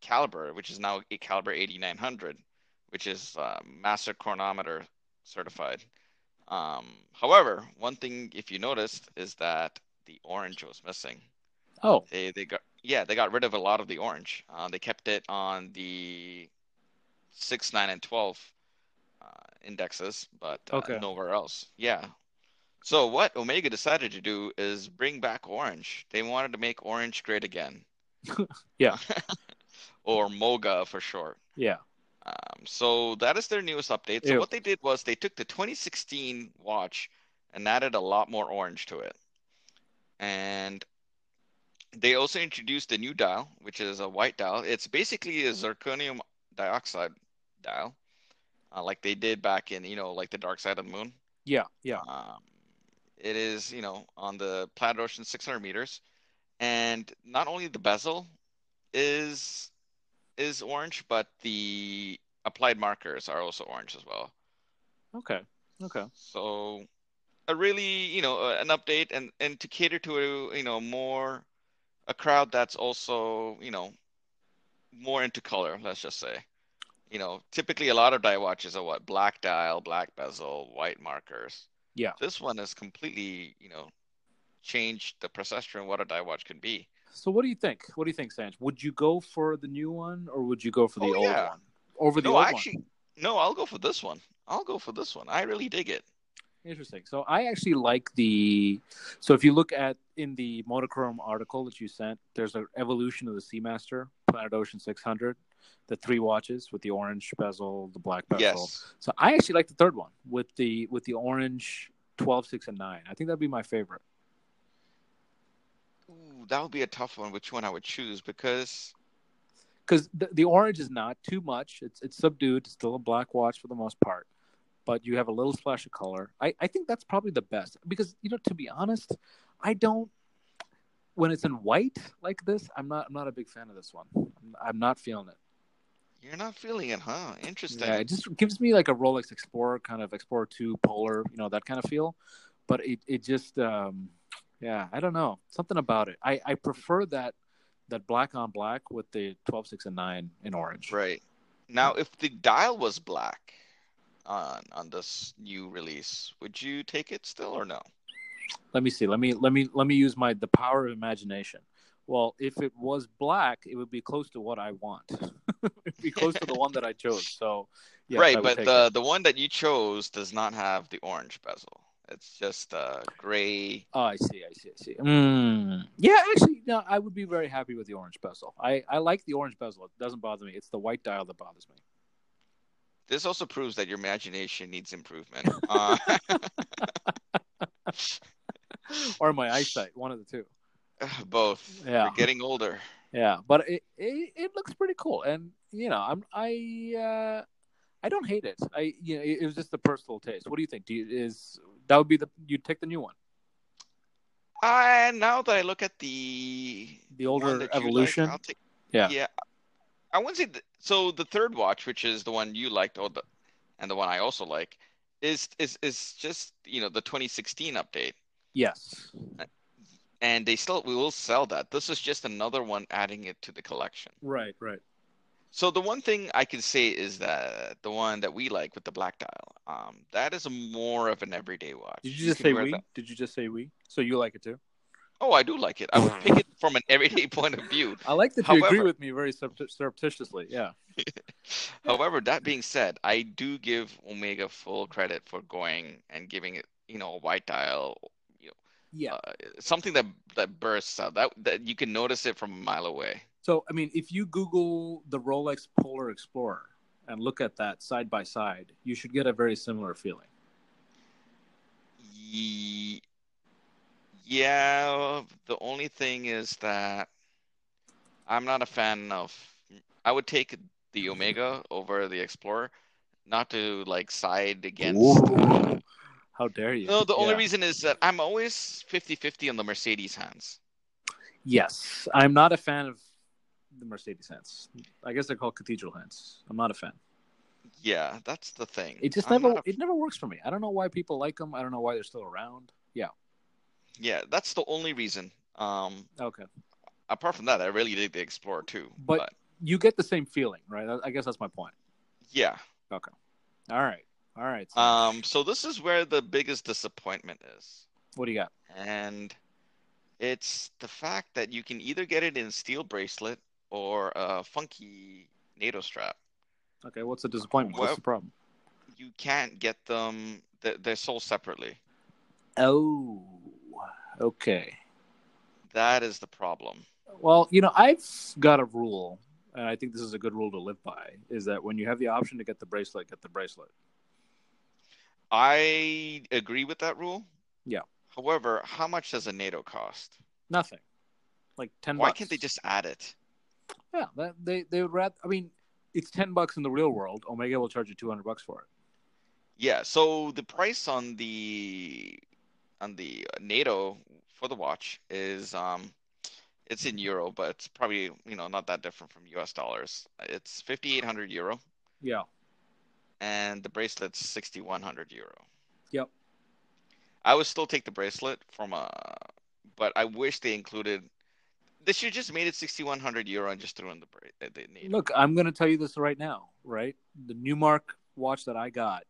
caliber which is now a caliber 8900 which is uh, master chronometer certified. Um however one thing if you noticed is that the orange was missing. Oh, they they got yeah they got rid of a lot of the orange. Uh, they kept it on the 6 9 and 12 uh, indexes but uh, Okay. nowhere else. Yeah. So what omega decided to do is bring back orange. They wanted to make orange great again. Yeah. or moga for short yeah. um, so that is their newest update so Ew. what they did was they took the 2016 watch and added a lot more orange to it and they also introduced a new dial, which is a white dial. It's basically a zirconium dioxide dial, uh, like they did back in, you know, like the Dark Side of the Moon. Yeah. Yeah. Um, it is, you know, on the Planet Ocean 600 meters, and not only the bezel is is orange, but the applied markers are also orange as well. Okay. Okay. So a really, you know, an update and and to cater to you know, more a crowd that's also, you know, more into color, let's just say. You know, typically a lot of dial watches are what? Black dial, black bezel, white markers. Yeah. This one has completely, you know, changed the perception of what a dial watch can be. So what do you think? What do you think, Sanj? Would you go for the new one or would you go for the Oh, old yeah. one? over the no, old actually, no. I'll go for this one. I'll go for this one. I really dig it. Interesting. So I actually like the. So if you look at in the monochrome article that you sent, there's an evolution of the Seamaster Planet Ocean 600, the three watches with the orange bezel, the black bezel. Yes. So I actually like the third one with the with the orange 12, 6, and 9. I think that'd be my favorite. That would be a tough one. Which one I would choose because because the, the orange is not too much. It's it's subdued. It's still a black watch for the most part, but you have a little splash of color. I, I think that's probably the best because you know to be honest, I don't when it's in white like this. I'm not I'm not a big fan of this one. I'm, I'm not feeling it. you're not feeling it, huh? Interesting. Yeah, it just gives me like a Rolex Explorer kind of Explorer Two Polar, you know that kind of feel. But it it just um yeah I don't know something about it. I I prefer that that black on black with the 12, 6, and nine in orange. Right. Now, if the dial was black on on this new release, would you take it still or no? let me see let me let me let me use my the power of imagination well if it was black it would be close to what i want it'd be close to the one that i chose so right, but the it. the one that you chose does not have the orange bezel. It's just a gray. oh i see i see i see mm. yeah actually no i would be very happy with the orange bezel i i like the orange bezel it doesn't bother me it's the white dial that bothers me This also proves that your imagination needs improvement. Uh, or my eyesight one of the two both. Yeah. We're getting older. yeah but it, it it looks pretty cool and you know i'm i uh i don't hate it i you know it, it was just a personal taste what do you think do you is that would be the you'd take the new one Uh, now that I look at the the older that you like, evolution I'll take, Yeah. yeah. I wouldn't say th- so. The third watch, which is the one you liked, or the, and the one I also like, is is is just you know the 2016 update, yes and they still we will sell that. This is just another one adding it to the collection. right right So the one thing I can say is that the one that we like with the black dial, um, that is a more of an everyday watch. did you just can say we that- did you just say we so you like it too Oh, I do like it. I would pick it from an everyday point of view. i like that you agree with me very surreptitiously yeah However, that being said, I do give Omega full credit for going and giving it, you know, a white dial, you know, yeah uh, something that that bursts out that that you can notice it from a mile away. So i mean if you google the rolex polar explorer and look at that side by side you should get a very similar feeling Yeah, the only thing is that I'm not a fan of. I would take the Omega over the Explorer, not to like side against. How dare you No, the only Yeah. reason is that I'm always 50-50 on the Mercedes hands. Yes, I'm not a fan of the Mercedes hands. I guess they're called cathedral hands. I'm not a fan. Yeah, that's the thing. It just I'm never a- it never works for me. I don't know why people like them. I don't know why they're still around. Yeah. Yeah, that's the only reason. Um, Okay. apart from that, I really dig the Explorer too. But- But You get the same feeling, right? I- I guess that's my point. yeah. Okay. All right. All right. So Um, so this is where the biggest disappointment is. what do you got? And it's the fact that you can either get it in steel bracelet or a funky NATO strap. Okay. What's the disappointment? What's the problem? You can't get them, they're, they're sold separately. Oh. Okay. That is the problem. Well, you know, I've got a rule, and I think this is a good rule to live by, is that when you have the option to get the bracelet, get the bracelet. I agree with that rule. Yeah. However, how much does a NATO cost? Nothing. Like ten Why bucks. can't they just add it? Yeah, that, they they would rather. I mean, it's ten bucks in the real world. Omega will charge you two hundred bucks for it. Yeah, so the price on the on the NATO for the watch is um it's in euro, but it's probably, you know, not that different from US dollars. It's 5800 euro Yeah. and the bracelet's 6100 euro. Yep. I would still take the bracelet from a but I wish they included they should just made it 6100 euro and just threw in the bra- the NATO. Look, I'm going to tell you this right now. Right, the Newmark watch that I got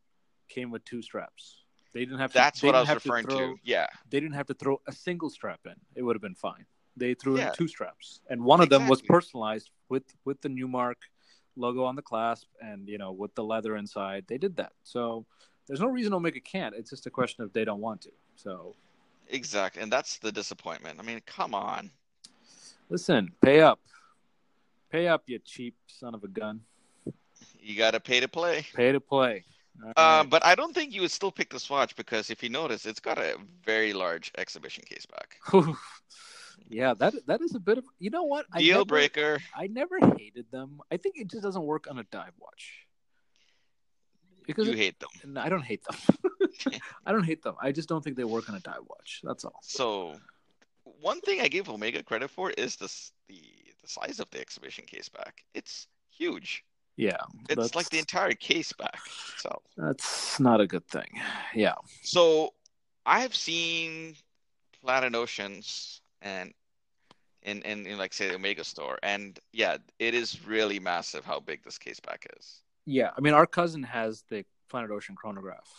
came with two straps. They didn't have. To, That's what I was have referring to. Throw, to. Yeah. They didn't have to throw a single strap in. It would have been fine. They threw Yeah. in two straps, and one of them was personalized with with the Newmark logo on the clasp and you know with the leather inside. They did that. So there's no reason Omega can't. It's just a question of they don't want to. So Exactly, and that's the disappointment. I mean, come on. Listen, pay up, pay up, you cheap son of a gun. You got to pay to play. Pay to play. All Uh, but I don't think you would still pick this watch because if you notice, it's got a very large exhibition case back. yeah, that that is a bit of you know what I Deal never- breaker. I never hated them. I think it just doesn't work on a dive watch. Because You it- hate them. I don't hate them. I don't hate them. I just don't think they work on a dive watch. That's all. So, one thing I give Omega credit for is this the the size of the exhibition case back. It's huge. Yeah, It's like the entire case back itself. That's not a good thing. Yeah. So, I have seen Planet Oceans and in, in in like say the Omega store, and yeah, it is really massive how big this case back is. Yeah. I mean, our cousin has the Planet Ocean chronograph,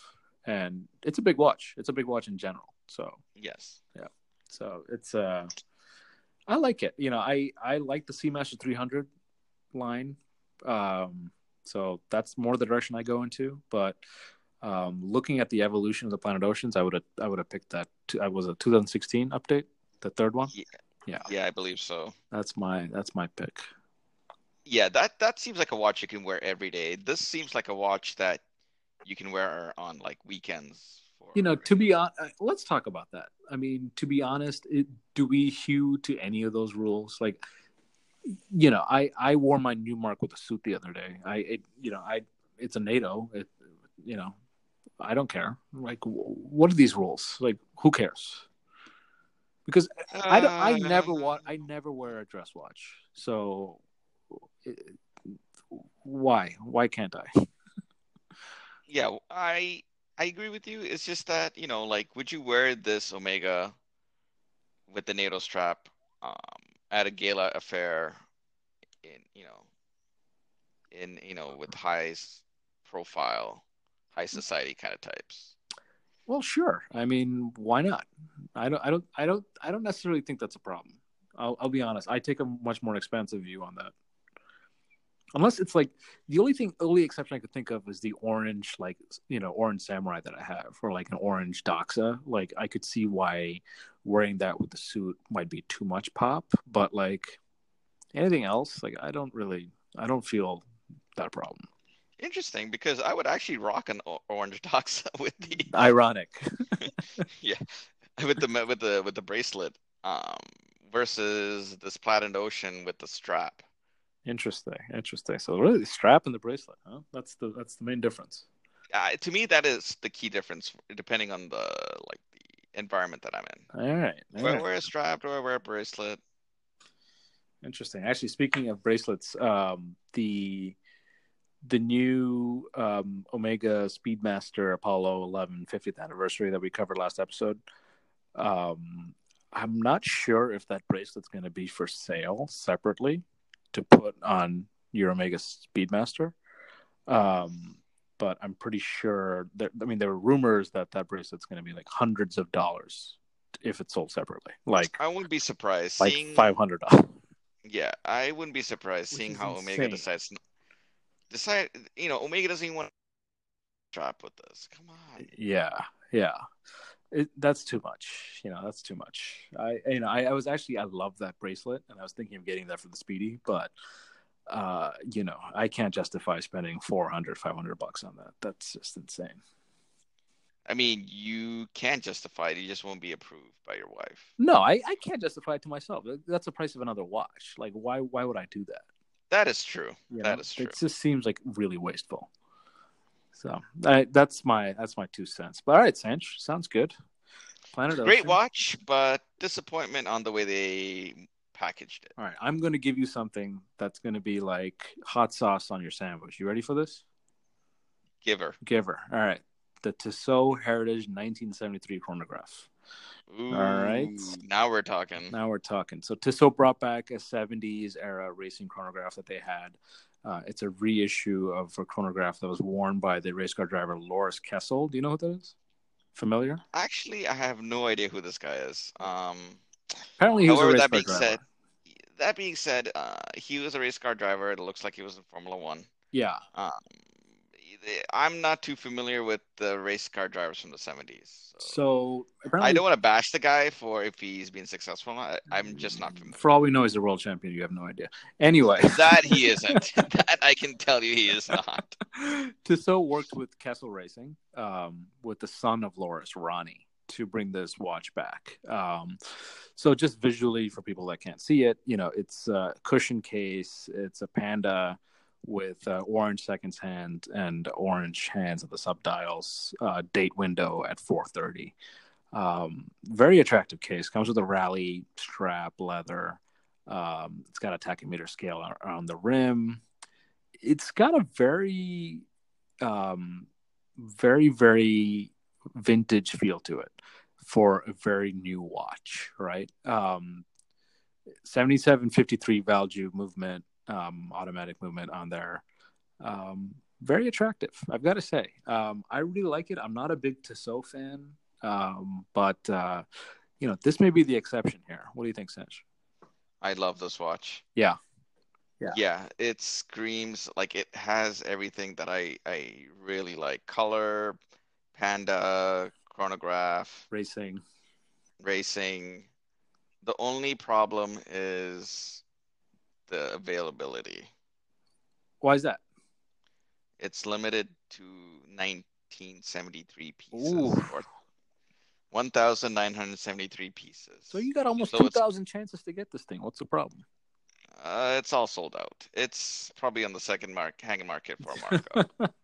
and it's a big watch. It's a big watch in general. So, Yes. So it's uh, I like it. You know, I I like the Seamaster 300 line. Um, so that's more the direction I go into. But um, looking at the evolution of the Planet Oceans, I would have I would have picked that. I was a 2016 update, the third one. Yeah. Yeah, Yeah, I believe so. that's my that's my pick. Yeah, that that seems like a watch you can wear every day. This seems like a watch that you can wear on like weekends. You know, to be on, uh, let's talk about that. I mean, to be honest, it, do we hew to any of those rules? Like, you know, I I wore my Newmark with a suit the other day. I it, you know, I it's a NATO. It, you know, I don't care. Like, what are these rules? Like, who cares? Because I don't, I never Uh, want I never wear a dress watch. So it- why why can't I? Yeah, I I agree with you. It's just that, you know, like would you wear this Omega with the NATO strap um at a gala affair in, you know, in, you know, with high profile, high society kind of types? Well, sure. I mean, why not? I don't I don't I don't I don't necessarily think that's a problem. I'll I'll be honest. I take a much more expansive view on that. Unless it's like the only thing, only exception I could think of is the orange, like you know, orange samurai that I have, or like an orange doxa. Like I could see why wearing that with the suit might be too much pop, but like anything else, like I don't really, I don't feel that problem. Interesting, because I would actually rock an orange doxa with the Ironic. Yeah. With the with the with the bracelet um versus this platinum ocean with the strap. Interesting, interesting. So really, the strap and the bracelet, huh? That's the that's the main difference. Uh, to me, that is the key difference, depending on the like the environment that I'm in. All right. all Do I right. wear a strap? Do I wear a bracelet? Interesting. Actually, speaking of bracelets, um, the the new um, Omega Speedmaster Apollo 11 50th anniversary that we covered last episode. Um, I'm not sure if that bracelet's going to be for sale separately to put on your Omega Speedmaster. Um, but I'm pretty sure that I mean there were rumors that that bracelet's going to be like hundreds of dollars if it's sold separately, like I wouldn't be surprised like seeing. five hundred dollars. Yeah, I wouldn't be surprised Which seeing is how Omega insane. decides decide. You know, Omega doesn't even want to strap with this. Come on. Yeah, yeah. It, that's too much. You know, that's too much. I, you know, I, I was actually, I love that bracelet, and I was thinking of getting that for the Speedy, but, uh, you know, I can't justify spending 400, 500 bucks on that. That's just insane. I mean, you can't justify it. You just won't be approved by your wife. No, I, I can't justify it to myself. That's the price of another watch. Like, why, why would I do that? That is true. You That know? is true. It just seems like really wasteful. So I, that's my, that's my two cents. But all right, Sanch, sounds good. Planet Great Ocean. watch, but disappointment on the way they packaged it. All right, I'm going to give you something that's going to be like hot sauce on your sandwich. You ready for this? Giver. Giver. All right. The Tissot Heritage 1973 chronograph. Ooh, right. Now we're talking. Now we're talking. So Tissot brought back a 70s era racing chronograph that they had. Uh, it's a reissue of a chronograph that was worn by the race car driver Loris Kessel. Do you know who that is? Familiar? Actually, I have no idea who this guy is. Um, Apparently, he was However, a race that car being driver. said, that being said, uh, he was a race car driver. It looks like he was in Formula One. Yeah. Um, I'm not too familiar with the race car drivers from the 70s. So apparently, I don't want to bash the guy for if he's been successful. I, I'm just not familiar. for all we know, he's a world champion. You have no idea. Anyway, That he isn't. that I can tell you he is not. Tissot worked with Kessel Racing, um, with the son of Loris, Ronnie, to bring this watch back. Um, so just visually for people that can't see it, you know, it's a cushion case, it's a panda with uh, orange seconds hand and orange hands at the subdials, uh, date window at 4:30. Um, very attractive case. Comes with a rally strap, leather. Um, it's got a tachymeter scale on the rim. It's got a very, um, very, very vintage feel to it for a very new watch, right? Um, 7753 Valjoux movement, um, automatic movement on there. Um, very attractive, I've got to say. Um, I really like it. I'm not a big Tissot fan, um, but uh, you know, this may be the exception here. What do you think, Sanch? I love this watch. Yeah. Yeah. Yeah, it screams like it has everything that I I really like. Color, panda, chronograph, Racing. racing. The only problem is the availability. Why is that? It's limited to 1973 pieces Ooh. or 1,973 pieces. So you got almost So two it's- thousand chances to get this thing. What's the problem? Uh, it's all sold out. It's probably on the second mark hanging market for a markup.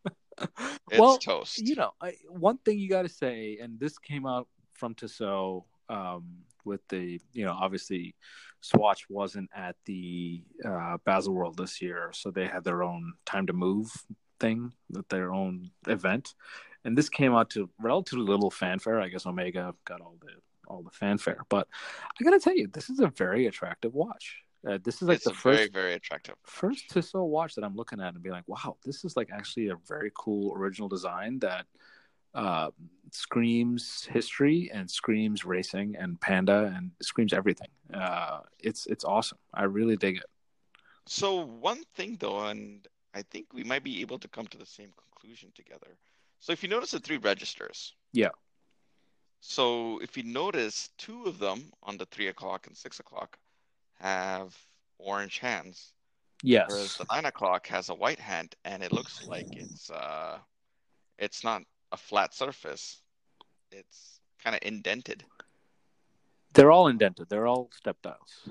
It's well, toast. you know, I, one thing you got to say, and this came out from Tissot um, with the, you know, obviously Swatch wasn't at the uh, Basel World this year, so they had their own time to move thing, their own event, and this came out to relatively little fanfare. I guess Omega got all the all the fanfare, but I got to tell you, this is a very attractive watch. Uh, this is like it's the first very, very attractive. first Tissot watch that I'm looking at and be like, wow, this is like actually a very cool original design that uh, screams history and screams racing and panda and screams everything. Uh, it's it's awesome. I really dig it. So one thing though, and I think we might be able to come to the same conclusion together. So if you notice the three registers. Yeah. So if you notice, two of them on the three o'clock and six o'clock have orange hands, Yes. whereas the nine o'clock has a white hand, and it looks like it's uh, it's not a flat surface. It's kind of indented. they're all indented. They're all step dials.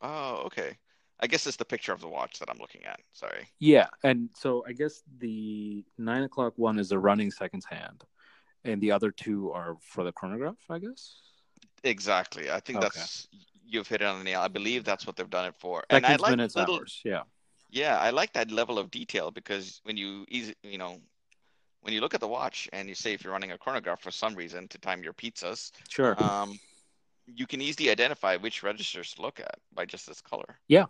Oh, okay. I guess it's the picture of the watch that I'm looking at. Sorry. Yeah, and so I guess the nine o'clock one is a running seconds hand, and the other two are for the chronograph. I guess. Exactly. I think Okay. that's you've hit it on the nail. I believe that's what they've done it for. And I Seconds, like minutes, little, hours. Yeah. yeah, I like that level of detail because when you easy, you know, when you look at the watch and you say if you're running a chronograph for some reason to time your pizzas, Sure. um, you can easily identify which registers to look at by just this color. Yeah,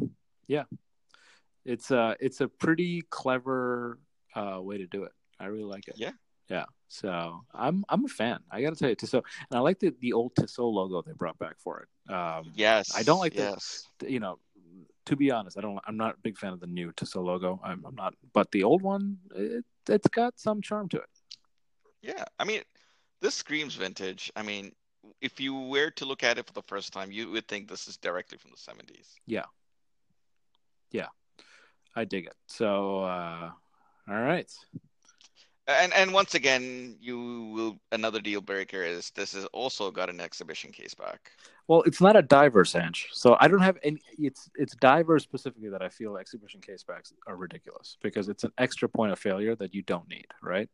yeah, it's a it's a pretty clever uh, way to do it. I really like it. Yeah. yeah. So I'm I'm a fan. I got to tell you, Tissot, and I like the the old Tissot logo they brought back for it. Um, Yes. I don't like the- you know, to be honest, I don't. I'm not a big fan of the new Tissot logo. I'm, I'm not, but the old one, it, it's got some charm to it. Yeah, I mean, this screams vintage. I mean, if you were to look at it for the first time, you would think this is directly from the 70s. Yeah, yeah, I dig it. So, uh, all right. And and once again, you will another deal breaker is this has also got an exhibition case back. Well, it's not a diverse Sanch. So I don't have any. It's it's divers specifically that I feel exhibition case backs are ridiculous because it's an extra point of failure that you don't need, right?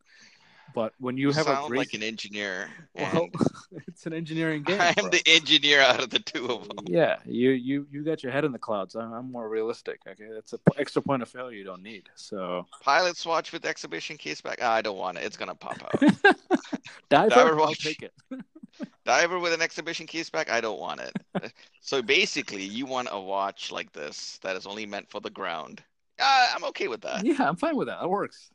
But when you have a great, like an engineer. well, it's an engineering game. I am the engineer out of the two of them. Yeah, you you you got your head in the clouds. I'm, I'm more realistic. Okay, that's a p- extra point of failure you don't need. So Pilot swatch with exhibition case back. Ah, I don't want it. It's gonna pop out. diver, Diver I'll watch. take it. Diver with an exhibition case back. I don't want it. so basically, you want a watch like this that is only meant for the ground. Uh, I'm okay with that. Yeah, I'm fine with that. That works.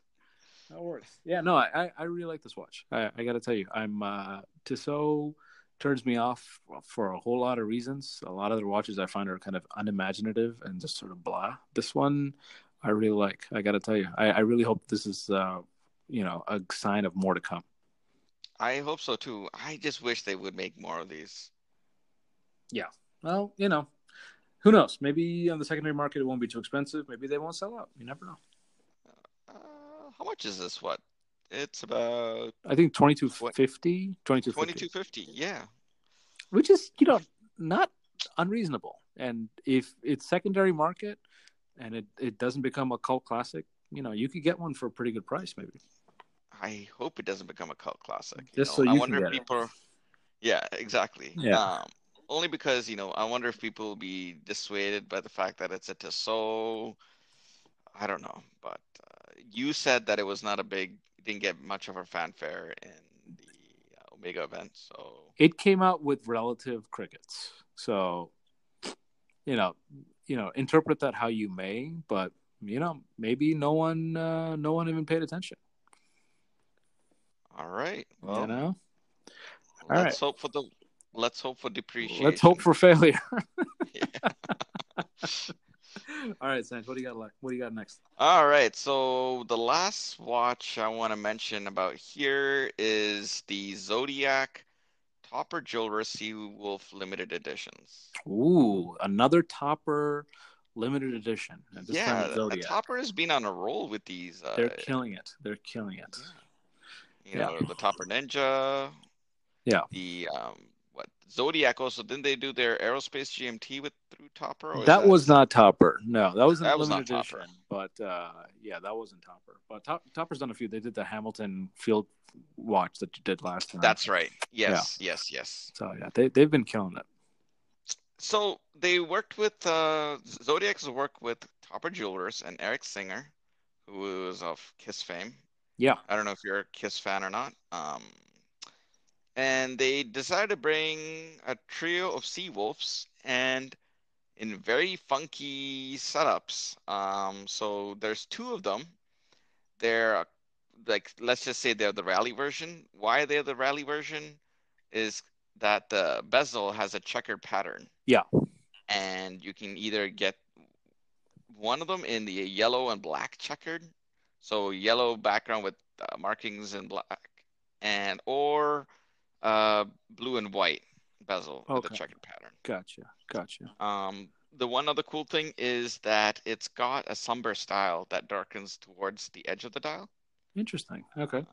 That works. Yeah, no, I I- really like this watch. I, I got to tell you, I'm uh, Tissot turns me off for a whole lot of reasons. A lot of the watches I find are kind of unimaginative and just sort of blah. This one I really like. I got to tell you, I, I, really hope this is, uh, you know, a sign of more to come. I hope so too. I just wish they would make more of these. Yeah. Well, you know, who knows? Maybe on the secondary market it won't be too expensive. Maybe they won't sell out. You never know. Uh, how much is this? What? It's about I think 2250, 2250. Yeah. Which is, you know, not unreasonable. And if it's secondary market and it, it doesn't become a cult classic, you know, you could get one for a pretty good price maybe. I hope it doesn't become a cult classic. Just you know, so you I wonder if people it. Yeah, exactly. Yeah. Um, only because, you know, I wonder if people will be dissuaded by the fact that it's a Tissot. I don't know, but uh, you said that it was not a big didn't get much of a fanfare in the uh, Omega event. So it came out with relative crickets. So you know, you know, interpret that how you may, but you know, maybe no one, uh, no one even paid attention. All right. Well, you know, All let's right. hope for the. Let's hope for depreciation. Let's hope for failure. All right, Sanj, what do you got? What do you got next? All right, so the last watch I want to mention about here is the Zodiac Topper Jeweler Seawolf limited editions. Ooh, another Topper limited edition. yeah, the Topper has been on a roll with these. Uh, They're killing it. They're killing it. You know, the Topper Ninja. Yeah. The um, what Zodiac also didn't they do their aerospace GMT with through Topper? That, that, was not Topper. No, that was that was edition. But uh, yeah, that wasn't Topper. But Top, Topper's done a few. They did the Hamilton Field Watch that you did last time. That's right. Yes, yeah. yes, yes. So yeah, they they've been killing it. So they worked with uh, Zodiac's worked with Topper Jewelers and Eric Singer, who is of Kiss fame. Yeah. I don't know if you're a Kiss fan or not. Um, and they decided to bring a trio of sea wolves and in very funky setups. Um, so there's two of them. They're like let's just say they're the rally version. Why they're the rally version is that the bezel has a checkered pattern. Yeah. And you can either get one of them in the yellow and black checkered, so yellow background with uh, markings in black, and or uh, blue and white bezel okay. with a checkered pattern. Gotcha, gotcha. Um, the one other cool thing is that it's got a somber style that darkens towards the edge of the dial. Interesting. Okay. Um,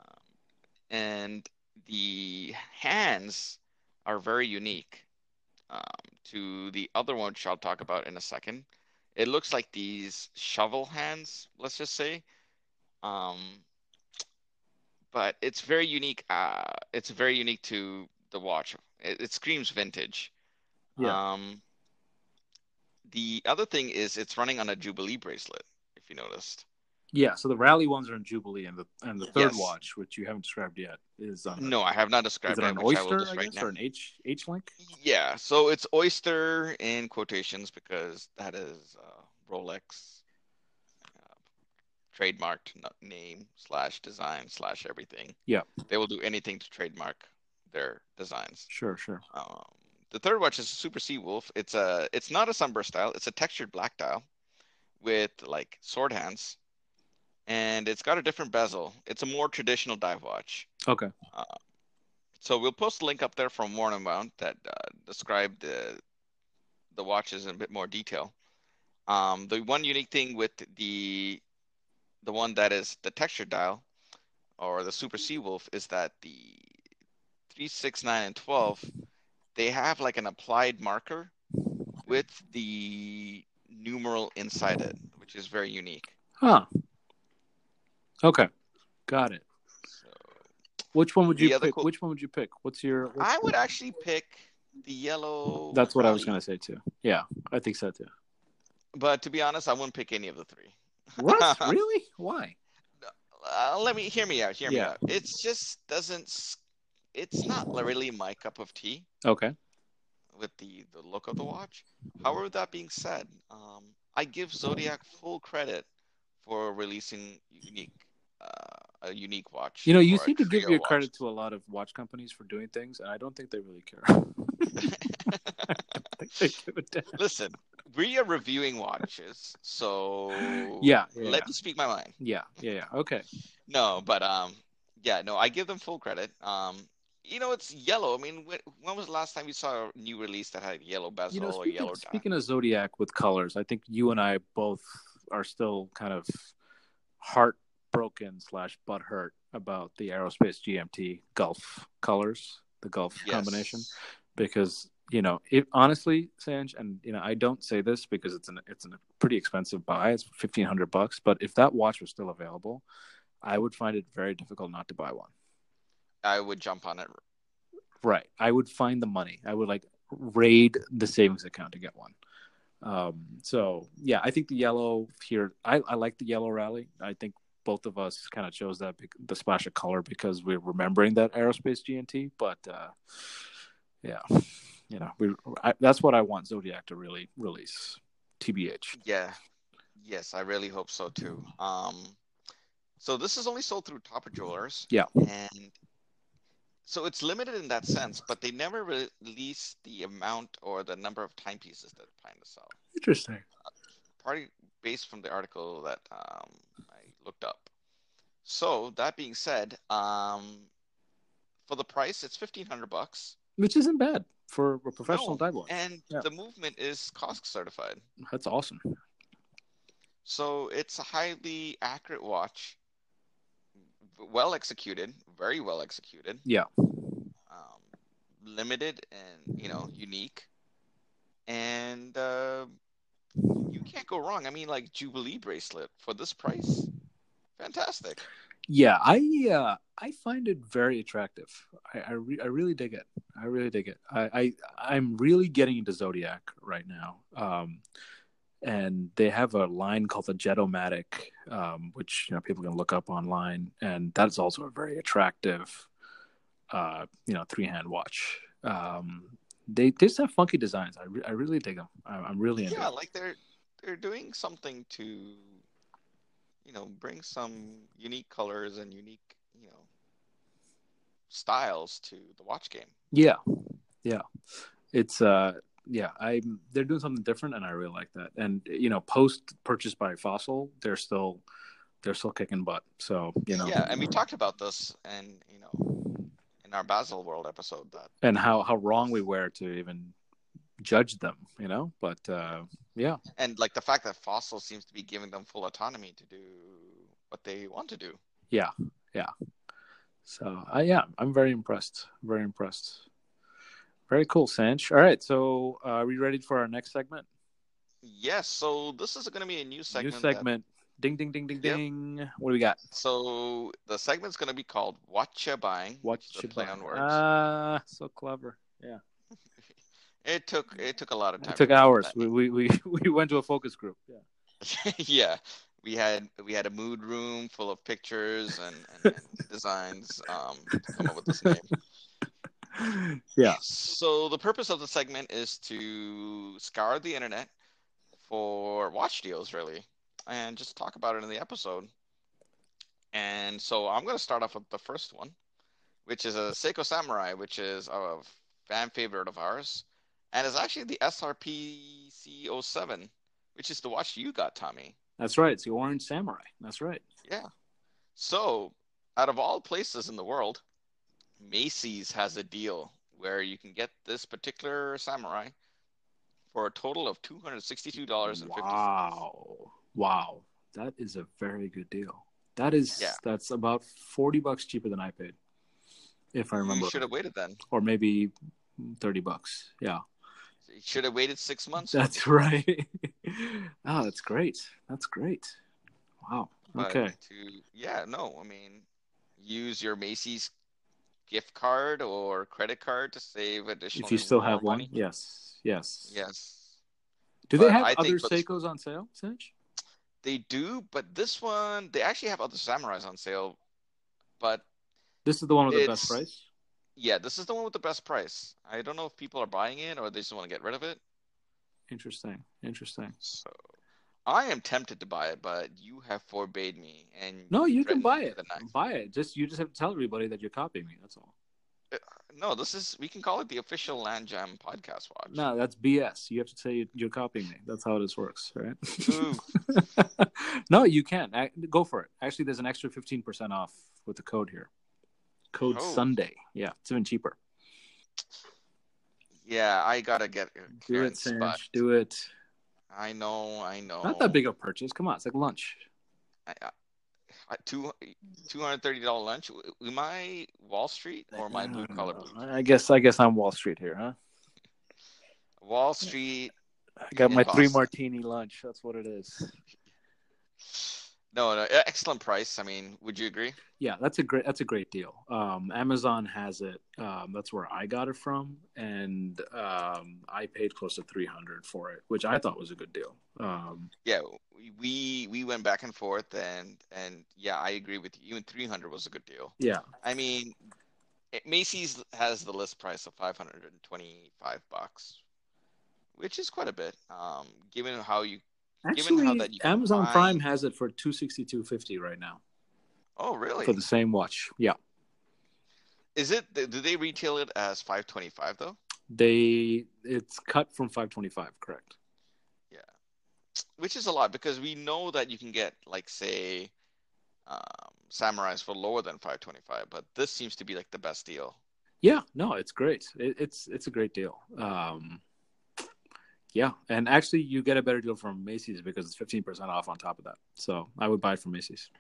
and the hands are very unique um, to the other one, which I'll talk about in a second. It looks like these shovel hands, let's just say. Um, but it's very unique. Uh, it's very unique to the watch. It, it screams vintage. Yeah. Um, the other thing is it's running on a Jubilee bracelet. If you noticed. Yeah. So the rally ones are in Jubilee, and the and the third yes. watch, which you haven't described yet, is on. A, no, I have not described. Is it an oyster, I, I guess, now. or an H H link? Yeah. So it's oyster in quotations because that is uh, Rolex trademarked name slash design slash everything. Yeah, they will do anything to trademark their designs. Sure, sure. Um, the third watch is a Super Sea Wolf. It's a it's not a sunburst style. It's a textured black dial with like sword hands, and it's got a different bezel. It's a more traditional dive watch. Okay. Uh, so we'll post a link up there from Worn and Wound that uh, describe the the watches in a bit more detail. Um, the one unique thing with the the one that is the texture dial or the Super Seawolf is that the 3, 6, 9, and 12, they have like an applied marker with the numeral inside it, which is very unique. Huh. Okay. Got it. So, which one would you pick? Cool... Which one would you pick? What's your. What's I would actually pick the yellow. That's what I was going to say too. Yeah, I think so too. But to be honest, I wouldn't pick any of the three. What? really? Why? Uh, let me hear me out. Hear yeah. me out. It just doesn't. It's not really my cup of tea. Okay. With the the look of the watch. However, that being said, um, I give Zodiac full credit for releasing unique uh, a unique watch. You know, you seem to give your watch. credit to a lot of watch companies for doing things, and I don't think they really care. I think they give a damn. Listen, we are reviewing watches, so Yeah, yeah, let yeah. me speak my mind. yeah, yeah, yeah. Okay. No, but um, yeah, no, I give them full credit. Um, you know, it's yellow. I mean, when, when was the last time you saw a new release that had yellow bezel You know, or yellow dial? speaking of Zodiac with colors, I think you and I both are still kind of heartbroken slash butthurt about the aerospace GMT Gulf colors, the Gulf combination. Because you know it honestly sanj and you know i don't say this because it's an it's a pretty expensive buy it's 1500 bucks but if that watch was still available i would find it very difficult not to buy one. I would jump on it. right. I would find the money. I would like raid the savings account to get one. Um so yeah i think the yellow here i, I like the yellow rally. I think both of us kind of chose that the splash of color because we're remembering that aerospace GMT but uh yeah you know we I, that's what i want zodiac to really release tbh Yeah. Yes, I really hope so too. Um, so this is only sold through Topper Jewelers. Yeah. And so it's limited in that sense, but they never re- release the amount or the number of timepieces that they're planning to sell. interesting Partly based from the article that um, I looked up. So that being said, um, for the price, it's fifteen hundred bucks, which isn't bad for a professional No, dive watch and Yeah. the movement is COSC certified. that's awesome So it's a highly accurate watch, well executed, very well executed. Yeah. Um, limited and you know unique, and uh, you can't go wrong. I mean, like Jubilee bracelet for this price, fantastic. Yeah, I uh, I find it very attractive. I I, re- I really dig it. I really dig it. I, I I'm really getting into Zodiac right now. Um, and they have a line called the Jetomatic, um, which you know people can look up online, and that's also a very attractive, uh, you know, three hand watch. Um, they they just have funky designs. I, re- I really dig them. I, I'm really into Yeah, it. like they're they're doing something to, you know, bring some unique colors and unique, you know, styles to the watch game. Yeah, yeah. It's uh, yeah. I'm they're doing something different, and I really like that. And you know, post purchase by Fossil, they're still they're still kicking butt. So you know, Yeah, and we talked about this, and you know, in our Baselworld episode, that and how how wrong we were to even judge them. You know, but uh, yeah, and like the fact that Fossil seems to be giving them full autonomy to do what they want to do. yeah, yeah. So I yeah, I'm very impressed. Very impressed. Very cool, Sanj. All right, so uh, are we ready for our next segment? Yes, so this is going to be a new segment. New that- segment. Ding ding ding ding Yep. ding. What do we got? so the segment's going to be called "What You Buying." What You is a play buy? on words. Ah, so clever. Yeah. It took it took a lot of time. It took to hours. We, we we we went to a focus group. Yeah. yeah, we had we had a mood room full of pictures and, and, and designs um, to come up with this name. Yeah. So the purpose of the segment is to scour the internet for watch deals, really, and just talk about it in the episode. And so I'm going to start off with the first one, which is a Seiko Samurai, which is a fan favorite of ours, and it's actually the SRP C07, which is the watch you got, Tommy. That's right. It's the Orange Samurai. That's right. Yeah. So, out of all places in the world, Macy's has a deal where you can get this particular samurai for a total of two hundred sixty-two dollars and fifty cents. Wow. Wow. That is a very good deal. That is Yeah. that's about forty bucks cheaper than I paid, if I remember, You should have waited then. or maybe thirty bucks. Yeah, should have waited six months. that's right. oh, that's great. That's great. Wow. But Okay. To yeah, no, I mean, use your Macy's gift card or credit card to save additional. If you still have one, money. yes, yes. Yes, Do they But have I other Seikos on sale, Sanj? they do, but this one they actually have other samurais on sale. But This is the one with the best price. Yeah, this is the one with the best price. I don't know if people are buying it or they just want to get rid of it. Interesting. Interesting. So, I am tempted to buy it, but you have forbade me. And No, you can buy it. with a knife. Buy it. Just you just have to tell everybody that you're copying me. That's all. Uh, no, this is we can call it the official Land Jam podcast watch. No, that's BS. You have to say you're copying me. That's how this works, right? No, you can. Go for it. Actually, there's an extra 15% off with the code here. Code Oh. Sunday. Yeah, it's even cheaper. Yeah, I gotta get Do it, Sanj. Do it. I know, I know. Not that big of a purchase. Come on, it's like lunch. I, I, I- two two hundred thirty dollar lunch. Am I Wall Street or my blue collar? I guess I guess I'm Wall Street here, huh? Wall Street. I got my Yeah, three martini lunch. That's what it is. No, no, excellent price. I mean, would you agree? Yeah, that's a great that's a great deal. Um, Amazon has it. Um, that's where I got it from, and um, I paid close to three hundred for it, which I thought was a good deal. Um, Yeah, we we went back and forth, and and yeah, I agree with you. Even three hundred was a good deal. yeah, I mean, it, Macy's has the list price of five hundred and twenty-five bucks, which is quite a bit. Um, given how you. Given actually, how that you Amazon buy- Prime has it for two sixty two fifty right now Oh, really? for the same watch. Yeah, Is it? Do they retail it as five twenty-five though? they it's cut from five twenty five. Correct. Yeah, which is a lot because we know that you can get like say, um, samurais for lower than five twenty-five, but this seems to be like the best deal. Yeah, no, it's great. It, it's it's a great deal. Um, yeah, and actually, you get a better deal from Macy's because it's fifteen percent off on top of that. So I would buy it from Macy's.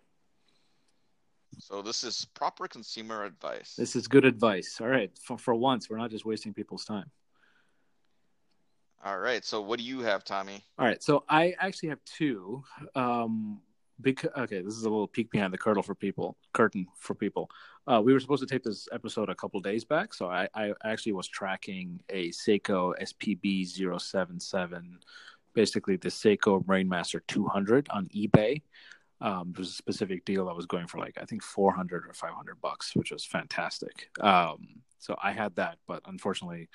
So this is proper consumer advice. This is good advice. All right, for, for once, we're not just wasting people's time. All right. So what do you have, Tommy? All right, so I actually have two. Um, because okay, this is a little peek behind the curtain for people. Curtain for people. Uh, we were supposed to tape this episode a couple days back, so I, I actually was tracking a Seiko SPB 077, basically the Seiko Marinemaster 200 on eBay. Um, there was a specific deal that was going for like I think 400 or 500 bucks, which was fantastic. Um, so I had that, but unfortunately,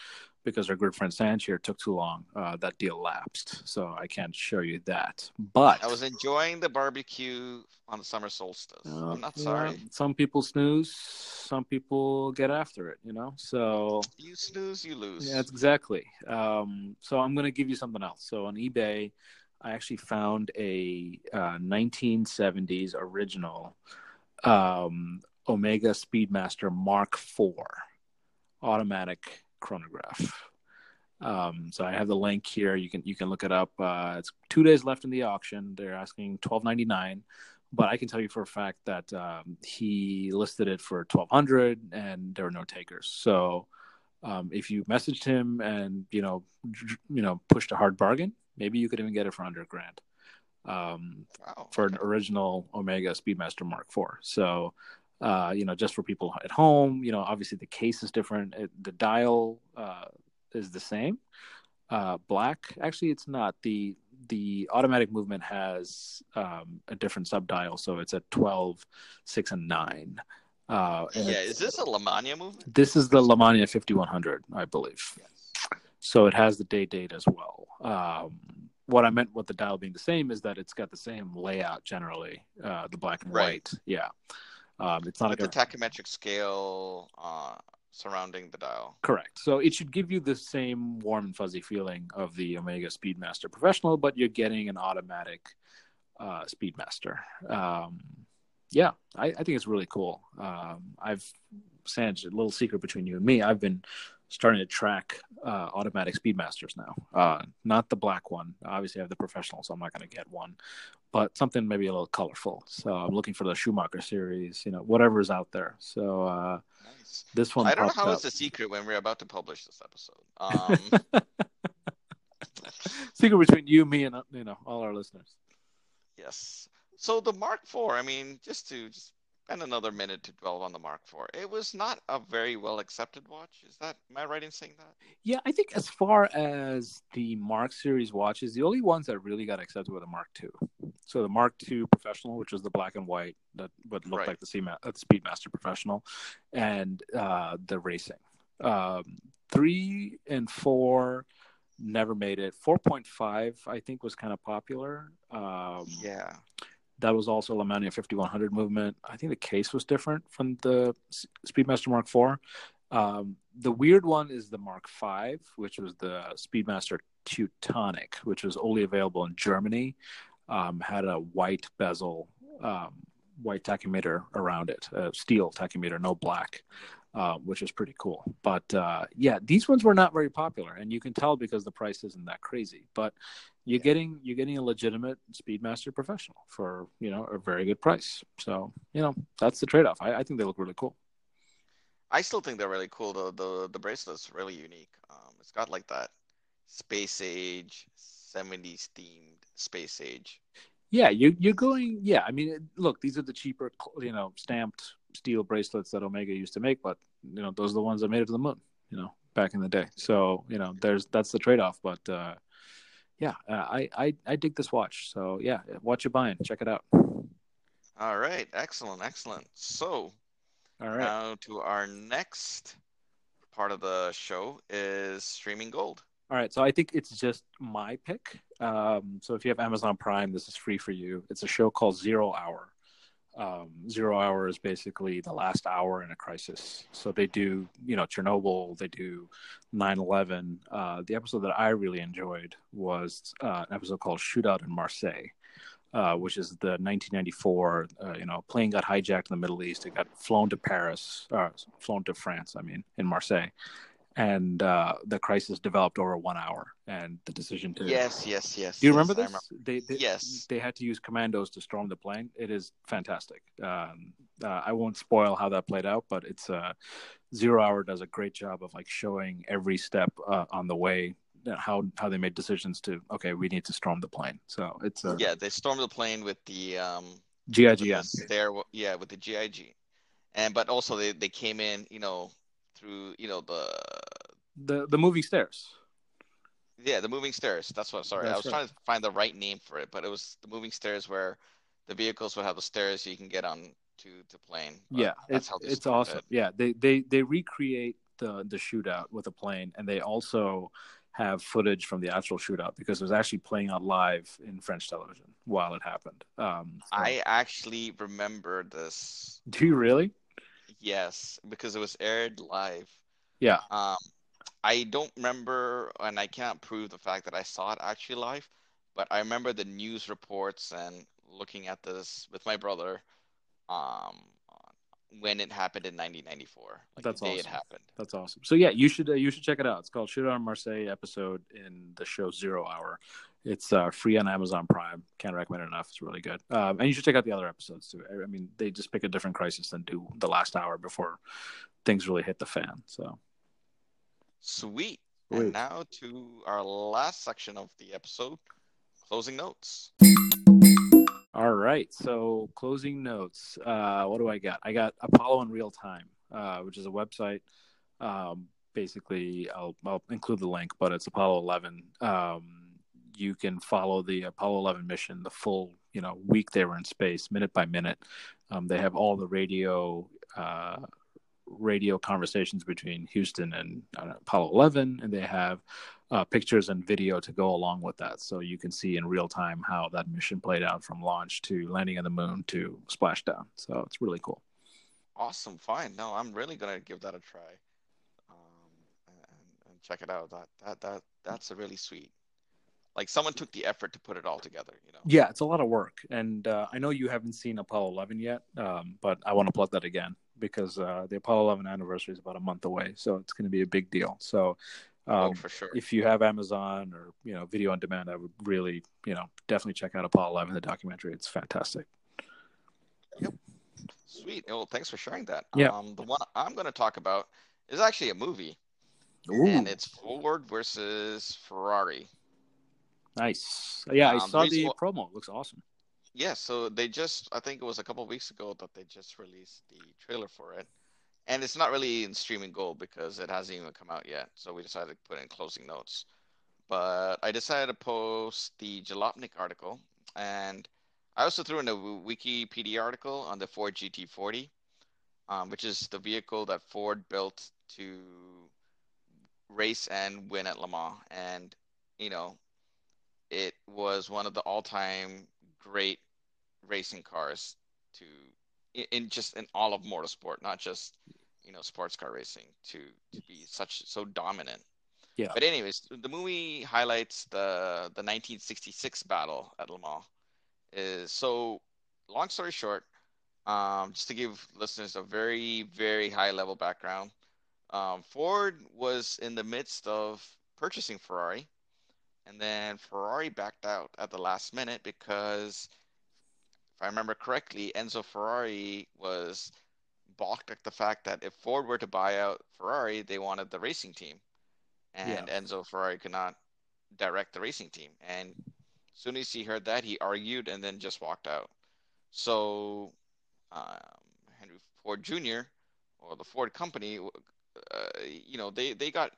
because our good friend Sanj here took too long, uh, that deal lapsed. So I can't show you that. But I was enjoying the barbecue on the summer solstice. uh, I'm not yeah, sorry. some people snooze, some people get after it. You know, so You snooze, you lose. yeah, exactly. Um, so I'm going to give you something else. So on eBay, I actually found a uh, 1970s original um, Omega Speedmaster Mark IV automatic chronograph. Um, so I have the link here. You can you can look it up. Uh, it's two days left in the auction. They're asking twelve ninety nine, but I can tell you for a fact that um, he listed it for twelve hundred, and there were no takers. So um, if you messaged him and you know you know pushed a hard bargain, maybe you could even get it for under a grand um, Wow. for an original Omega Speedmaster Mark IV. So, uh, you know, just for people at home, you know, obviously the case is different. It, the dial uh, is the same. Uh, black, actually, it's not. the The automatic movement has um, a different sub dial, so it's at 12, 6, and 9. Uh, and Yeah, is this a Lemania movement? this is the Lemania 5100, I believe. So it has the day date as well. Um, what I meant with the dial being the same is that it's got the same layout generally, uh, the black and Right. white. Yeah. Um, it's not With like the a, tachymetric scale uh, surrounding the dial. correct. So it should give you the same warm and fuzzy feeling of the Omega Speedmaster Professional, but you're getting an automatic uh, Speedmaster. Um, yeah, I, I think it's really cool. Um, I've Sanj, a little secret between you and me. I've been starting to track uh, automatic Speedmasters now. Uh, not the black one. Obviously, I have the professional, so I'm not going to get one. But something maybe a little colorful. So I'm looking for the Schumacher series. You know, whatever's out there. So uh, Nice. this one. I don't know how up. it's a secret when we're about to publish this episode. Um, secret between you, me, and uh, you know all our listeners. yes. So the Mark IV, I mean, just to just spend another minute to dwell on the Mark IV, it was not a very well accepted watch. Is that am I right in saying that? Yeah, I think as far as the Mark series watches, the only ones that really got accepted were the Mark II. So the Mark II Professional, which was the black and white that would look Right. like the, uh, the Speedmaster Professional, and uh, the racing. Um, three and four never made it. 4.5, I think, was kind of popular. Um, Yeah. That was also Lemania 5100 movement. I think the case was different from the Speedmaster Mark IV. Um, the weird one is the Mark V, which was the Speedmaster Teutonic, which was only available in Germany. Um, had a white bezel, um, white tachymeter around it, a steel tachymeter, no black, uh, which is pretty cool. But uh, yeah, these ones were not very popular, and you can tell because the price isn't that crazy. But you're getting you're getting a legitimate Speedmaster professional for you know a very good price. So you know that's the trade off. I, I think they look really cool. I still think they're really cool. The the the bracelet's really unique. Um, it's got like that space age, 70s themed space age. Yeah, you you're going. Yeah, I mean, look, these are the cheaper, you know, stamped steel bracelets that Omega used to make, but you know, those are the ones that made it to the moon. You know, back in the day. So you know, there's that's the trade off. But uh, yeah, uh, I I I dig this watch. So yeah, watch it buying. Check it out. All right, excellent, excellent. So All right. now to our next part of the show is streaming gold. All right, so I think it's just my pick. Um, so if you have Amazon Prime, this is free for you. It's a show called Zero Hour. Um, Zero Hour is basically the last hour in a crisis. So they do, you know, Chernobyl, they do 9 11. Uh, the episode that I really enjoyed was uh, an episode called Shootout in Marseille. Uh, which is the 1994, uh, you know, plane got hijacked in the Middle East. It got flown to Paris, uh, flown to France, I mean, in Marseille and uh, the crisis developed over one hour. And the decision to Yes, yes, yes. do you yes, remember this? They, they Yes. they had to use commandos to storm the plane. It is fantastic. Um, uh, I won't spoil how that played out, but it's uh, Zero Hour does a great job of like showing every step uh, on the way uh, how how they made decisions to okay we need to storm the plane. So it's a Yeah, they stormed the plane with the um with GIG the yeah, with the GIG. And but also they, they came in, you know, through, you know, the the the moving stairs. yeah, the moving stairs. That's what sorry. I was right. trying to find the right name for it, but it was the moving stairs where the vehicles would have the stairs so you can get on to to plane. But yeah that's it's, it's awesome it. yeah they they they recreate the the shootout with a plane and they also have footage from the actual shootout because it was actually playing out live in french television while it happened um so- I actually remember this. do you really Yes, because it was aired live. yeah Um, I don't remember, and I can't prove the fact that I saw it actually live, but I remember the news reports and looking at this with my brother, um, when it happened in 1994, like That's the day it happened. that's awesome. So yeah you should uh, you should check it out. It's called shootout in marseille episode in the show zero hour. It's uh, free on amazon prime. Can't recommend it enough. It's really good. Um, and you should check out the other episodes too. I mean they just pick a different crisis than do the last hour before things really hit the fan so. Sweet. Sweet. And now to our last section of the episode, closing notes. All right. So closing notes. Uh, what do I got? I got Apollo in real time, uh, which is a website. Um, basically, I'll, I'll include the link, but it's Apollo 11. Um, you can follow the Apollo 11 mission, the full you know week they were in space, minute by minute. Um, they have all the radio. Uh, radio conversations between Houston and uh, Apollo 11, and they have uh, pictures and video to go along with that. So you can see in real time how that mission played out from launch to landing on the moon to splashdown. So it's really cool. Awesome. Fine. No, I'm really gonna give that a try, um, and, and check it out. That that that that's a really sweet. Like someone took the effort to put it all together. You know. Yeah, it's a lot of work. And uh, I know you haven't seen Apollo 11 yet, um, but I want to plug that again because uh, the Apollo 11 anniversary is about a month away. So it's going to be a big deal. So oh, um, for sure. if you have Amazon or you know video on demand, I would really you know definitely check out Apollo 11, the documentary. It's fantastic. Yep. Sweet. Well, thanks for sharing that. Yeah. Um, the one I'm going to talk about is actually a movie, Ooh, and it's Ford versus Ferrari. nice. Yeah, I Um, saw the reason the promo. It looks awesome. Yeah, so they just, I think it was a couple of weeks ago that they just released the trailer for it. And it's not really in streaming gold because it hasn't even come out yet. So we decided to put in closing notes. But I decided to post the Jalopnik article. And I also threw in a Wikipedia article on the Ford GT40, um, which is the vehicle that Ford built to race and win at Le Mans. And you know, it was one of the all-time great racing cars to in, just in all of motorsport, not just you know sports car racing, to to be such so dominant. Yeah. But anyways, the movie highlights the the 1966 battle at Le Mans. Is so long story short, um, just to give listeners a very very high level background, um, Ford was in the midst of purchasing Ferrari, and then Ferrari backed out at the last minute because, if I remember correctly, Enzo Ferrari was balked at the fact that if Ford were to buy out Ferrari, they wanted the racing team, and Yeah. Enzo Ferrari could not direct the racing team. And as soon as he heard that, he argued and then just walked out. So um, Henry Ford Jr. or the Ford company, uh, you know, they they got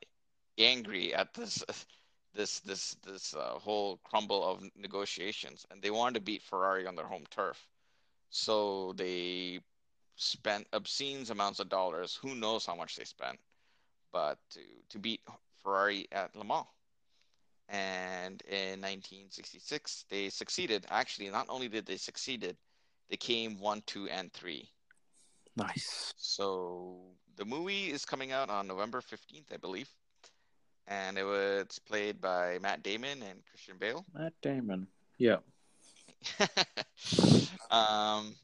angry at this this this this uh, whole crumble of negotiations, and they wanted to beat Ferrari on their home turf. So they spent obscene amounts of dollars. Who knows how much they spent, but to to beat Ferrari at Le Mans. And in 1966, they succeeded. Actually, not only did they succeeded, they came one, two, and three. Nice. So the movie is coming out on November 15th, I believe. And it was played by Matt Damon and Christian Bale. Matt Damon. Yeah. um,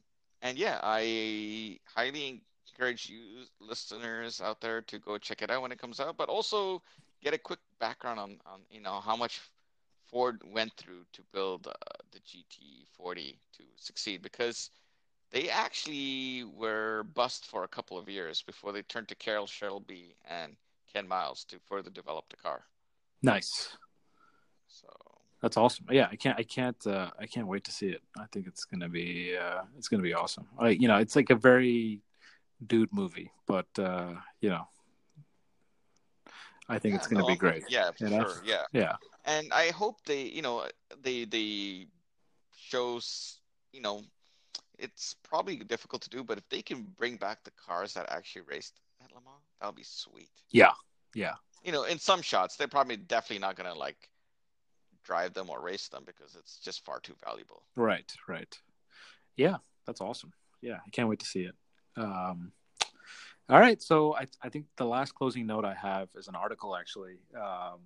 and yeah, I highly encourage you listeners out there to go check it out when it comes out, but also get a quick background on, on you know how much Ford went through to build uh, the GT40 to succeed because they actually were bust for a couple of years before they turned to Carroll Shelby and Ken Miles to further develop the car. Nice. So That's awesome. Yeah, I can't. I can't. Uh, I can't wait to see it. I think it's gonna be. Uh, it's gonna be awesome. I, you know, it's like a very dude movie, but uh, you know, I think it's gonna no, be great. Yeah, for You know? sure. Yeah. Yeah. and I hope they, you know, they they shows, you know, it's probably difficult to do, but if they can bring back the cars that actually raced Le that'll be sweet. Yeah. Yeah. You know, in some shots, they're probably definitely not gonna like drive them or race them because it's just far too valuable. Right. Right. Yeah. That's awesome. Yeah, I can't wait to see it. Um, all right. So I, I think the last closing note I have is an article. Actually, um,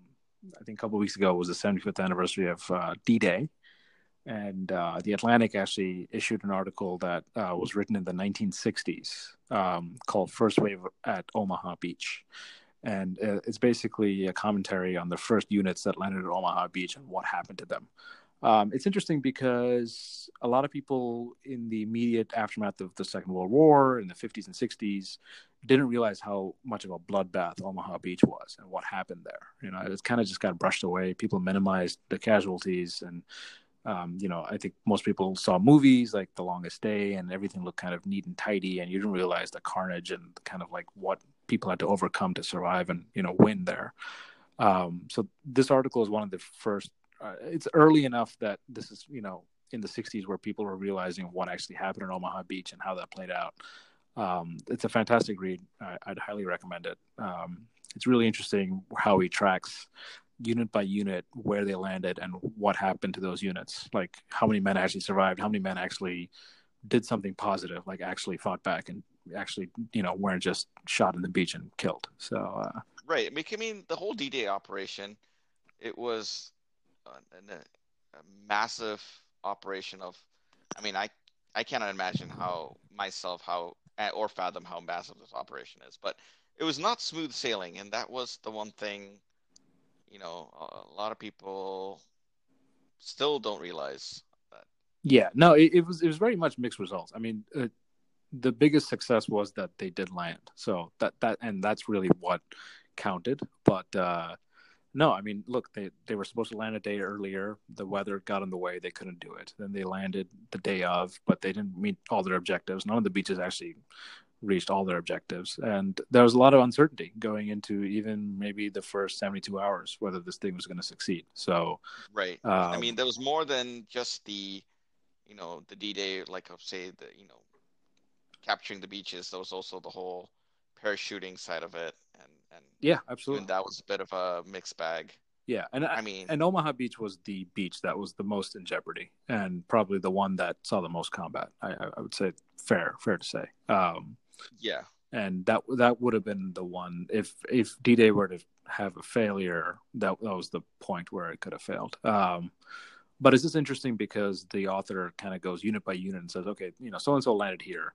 I think a couple weeks ago was the 75th anniversary of uh, D-Day, and uh, the Atlantic actually issued an article that uh, was written in the 1960s um, called "First Wave at Omaha Beach." And uh, it's basically a commentary on the first units that landed at Omaha Beach and what happened to them. Um, it's interesting because a lot of people in the immediate aftermath of the Second World War in the 50s and 60s didn't realize how much of a bloodbath Omaha Beach was and what happened there. You know, it kind of just got brushed away. People minimized the casualties, and um, you know, I think most people saw movies like The Longest Day, and everything looked kind of neat and tidy, and you didn't realize the carnage and kind of like what people had to overcome to survive and you know win there. Um, so this article is one of the first uh, it's early enough that this is you know in the 60s where people were realizing what actually happened in Omaha Beach and how that played out. Um, it's a fantastic read. I, would highly recommend it. Um, it's really interesting how he tracks unit by unit where they landed and what happened to those units. Like how many men actually survived, how many men actually did something positive, like actually fought back and actually you know weren't just shot in the beach and killed. So uh, Right. I mean, I mean, the whole D-Day operation, it was a, a, a massive operation of. I mean, I I cannot imagine how myself how or fathom how massive this operation is, but it was not smooth sailing, and that was the one thing. You know, a lot of people still don't realize that. Yeah, no, it, it, was it was very much mixed results. I mean, uh, the biggest success was that they did land, so that that and that's really what counted. But uh, no, I mean, look, they they were supposed to land a day earlier. The weather got in the way; they couldn't do it. Then they landed the day of, but they didn't meet all their objectives. None of the beaches actually reached all their objectives, and there was a lot of uncertainty going into even maybe the first seventy-two hours whether this thing was going to succeed. So, right. Um, I mean, there was more than just the, you know, the D-Day, like I'll say, the you know, capturing the beaches. There was also the whole parachuting side of it, and and yeah, absolutely. that was a bit of a mixed bag. Yeah, and I, mean, and Omaha Beach was the beach that was the most in jeopardy, and probably the one that saw the most combat. I I would say fair, fair to say. Um, yeah, and that that would have been the one if if D Day were to have a failure, that that was the point where it could have failed. Um, but it's just interesting because the author kind of goes unit by unit and says, okay, you know, so and so landed here.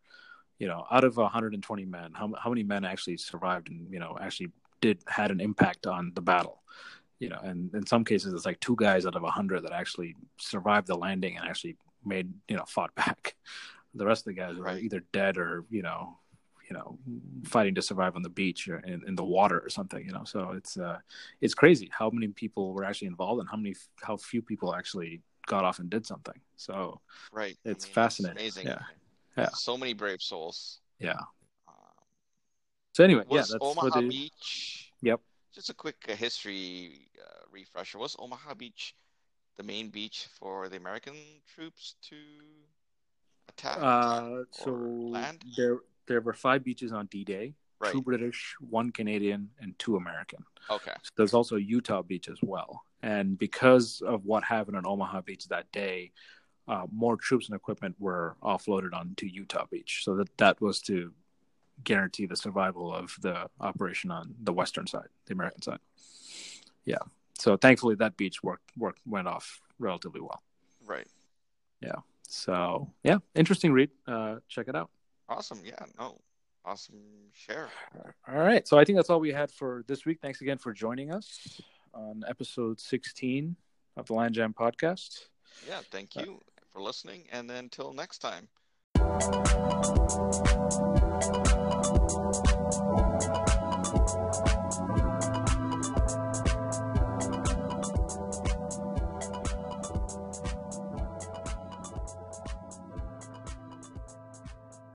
You know, out of 120 men, how how many men actually survived and you know actually did had an impact on the battle? You know, and in some cases, it's like two guys out of 100 that actually survived the landing and actually made you know fought back. The rest of the guys were Right. either dead or you know you know fighting to survive on the beach or in, in the water or something you know so it's uh it's crazy how many people were actually involved and how many how few people actually got off and did something so right. I It's mean, fascinating. amazing. Yeah. Yeah. So many brave souls. yeah Um, so anyway yeah that's Omaha what the, Beach? Yep. Just a quick uh, history uh, refresher. Was Omaha Beach the main beach for the American troops to attack? uh so land? there there were five beaches on d-day right. two british one canadian and two american Okay. So there's also Utah Beach as well. And because of what happened on Omaha Beach that day, uh, more troops and equipment were offloaded onto Utah Beach. So that that was to guarantee the survival of the operation on the western side, the American side. Yeah. So thankfully that beach worked worked went off relatively well. Right. Yeah. So yeah, interesting read. Uh, check it out. Awesome. Yeah. No. Awesome share. All right. So I think that's all we had for this week. Thanks again for joining us on episode 16 of the Land Jam podcast. Yeah. Thank you for listening. And then until next time.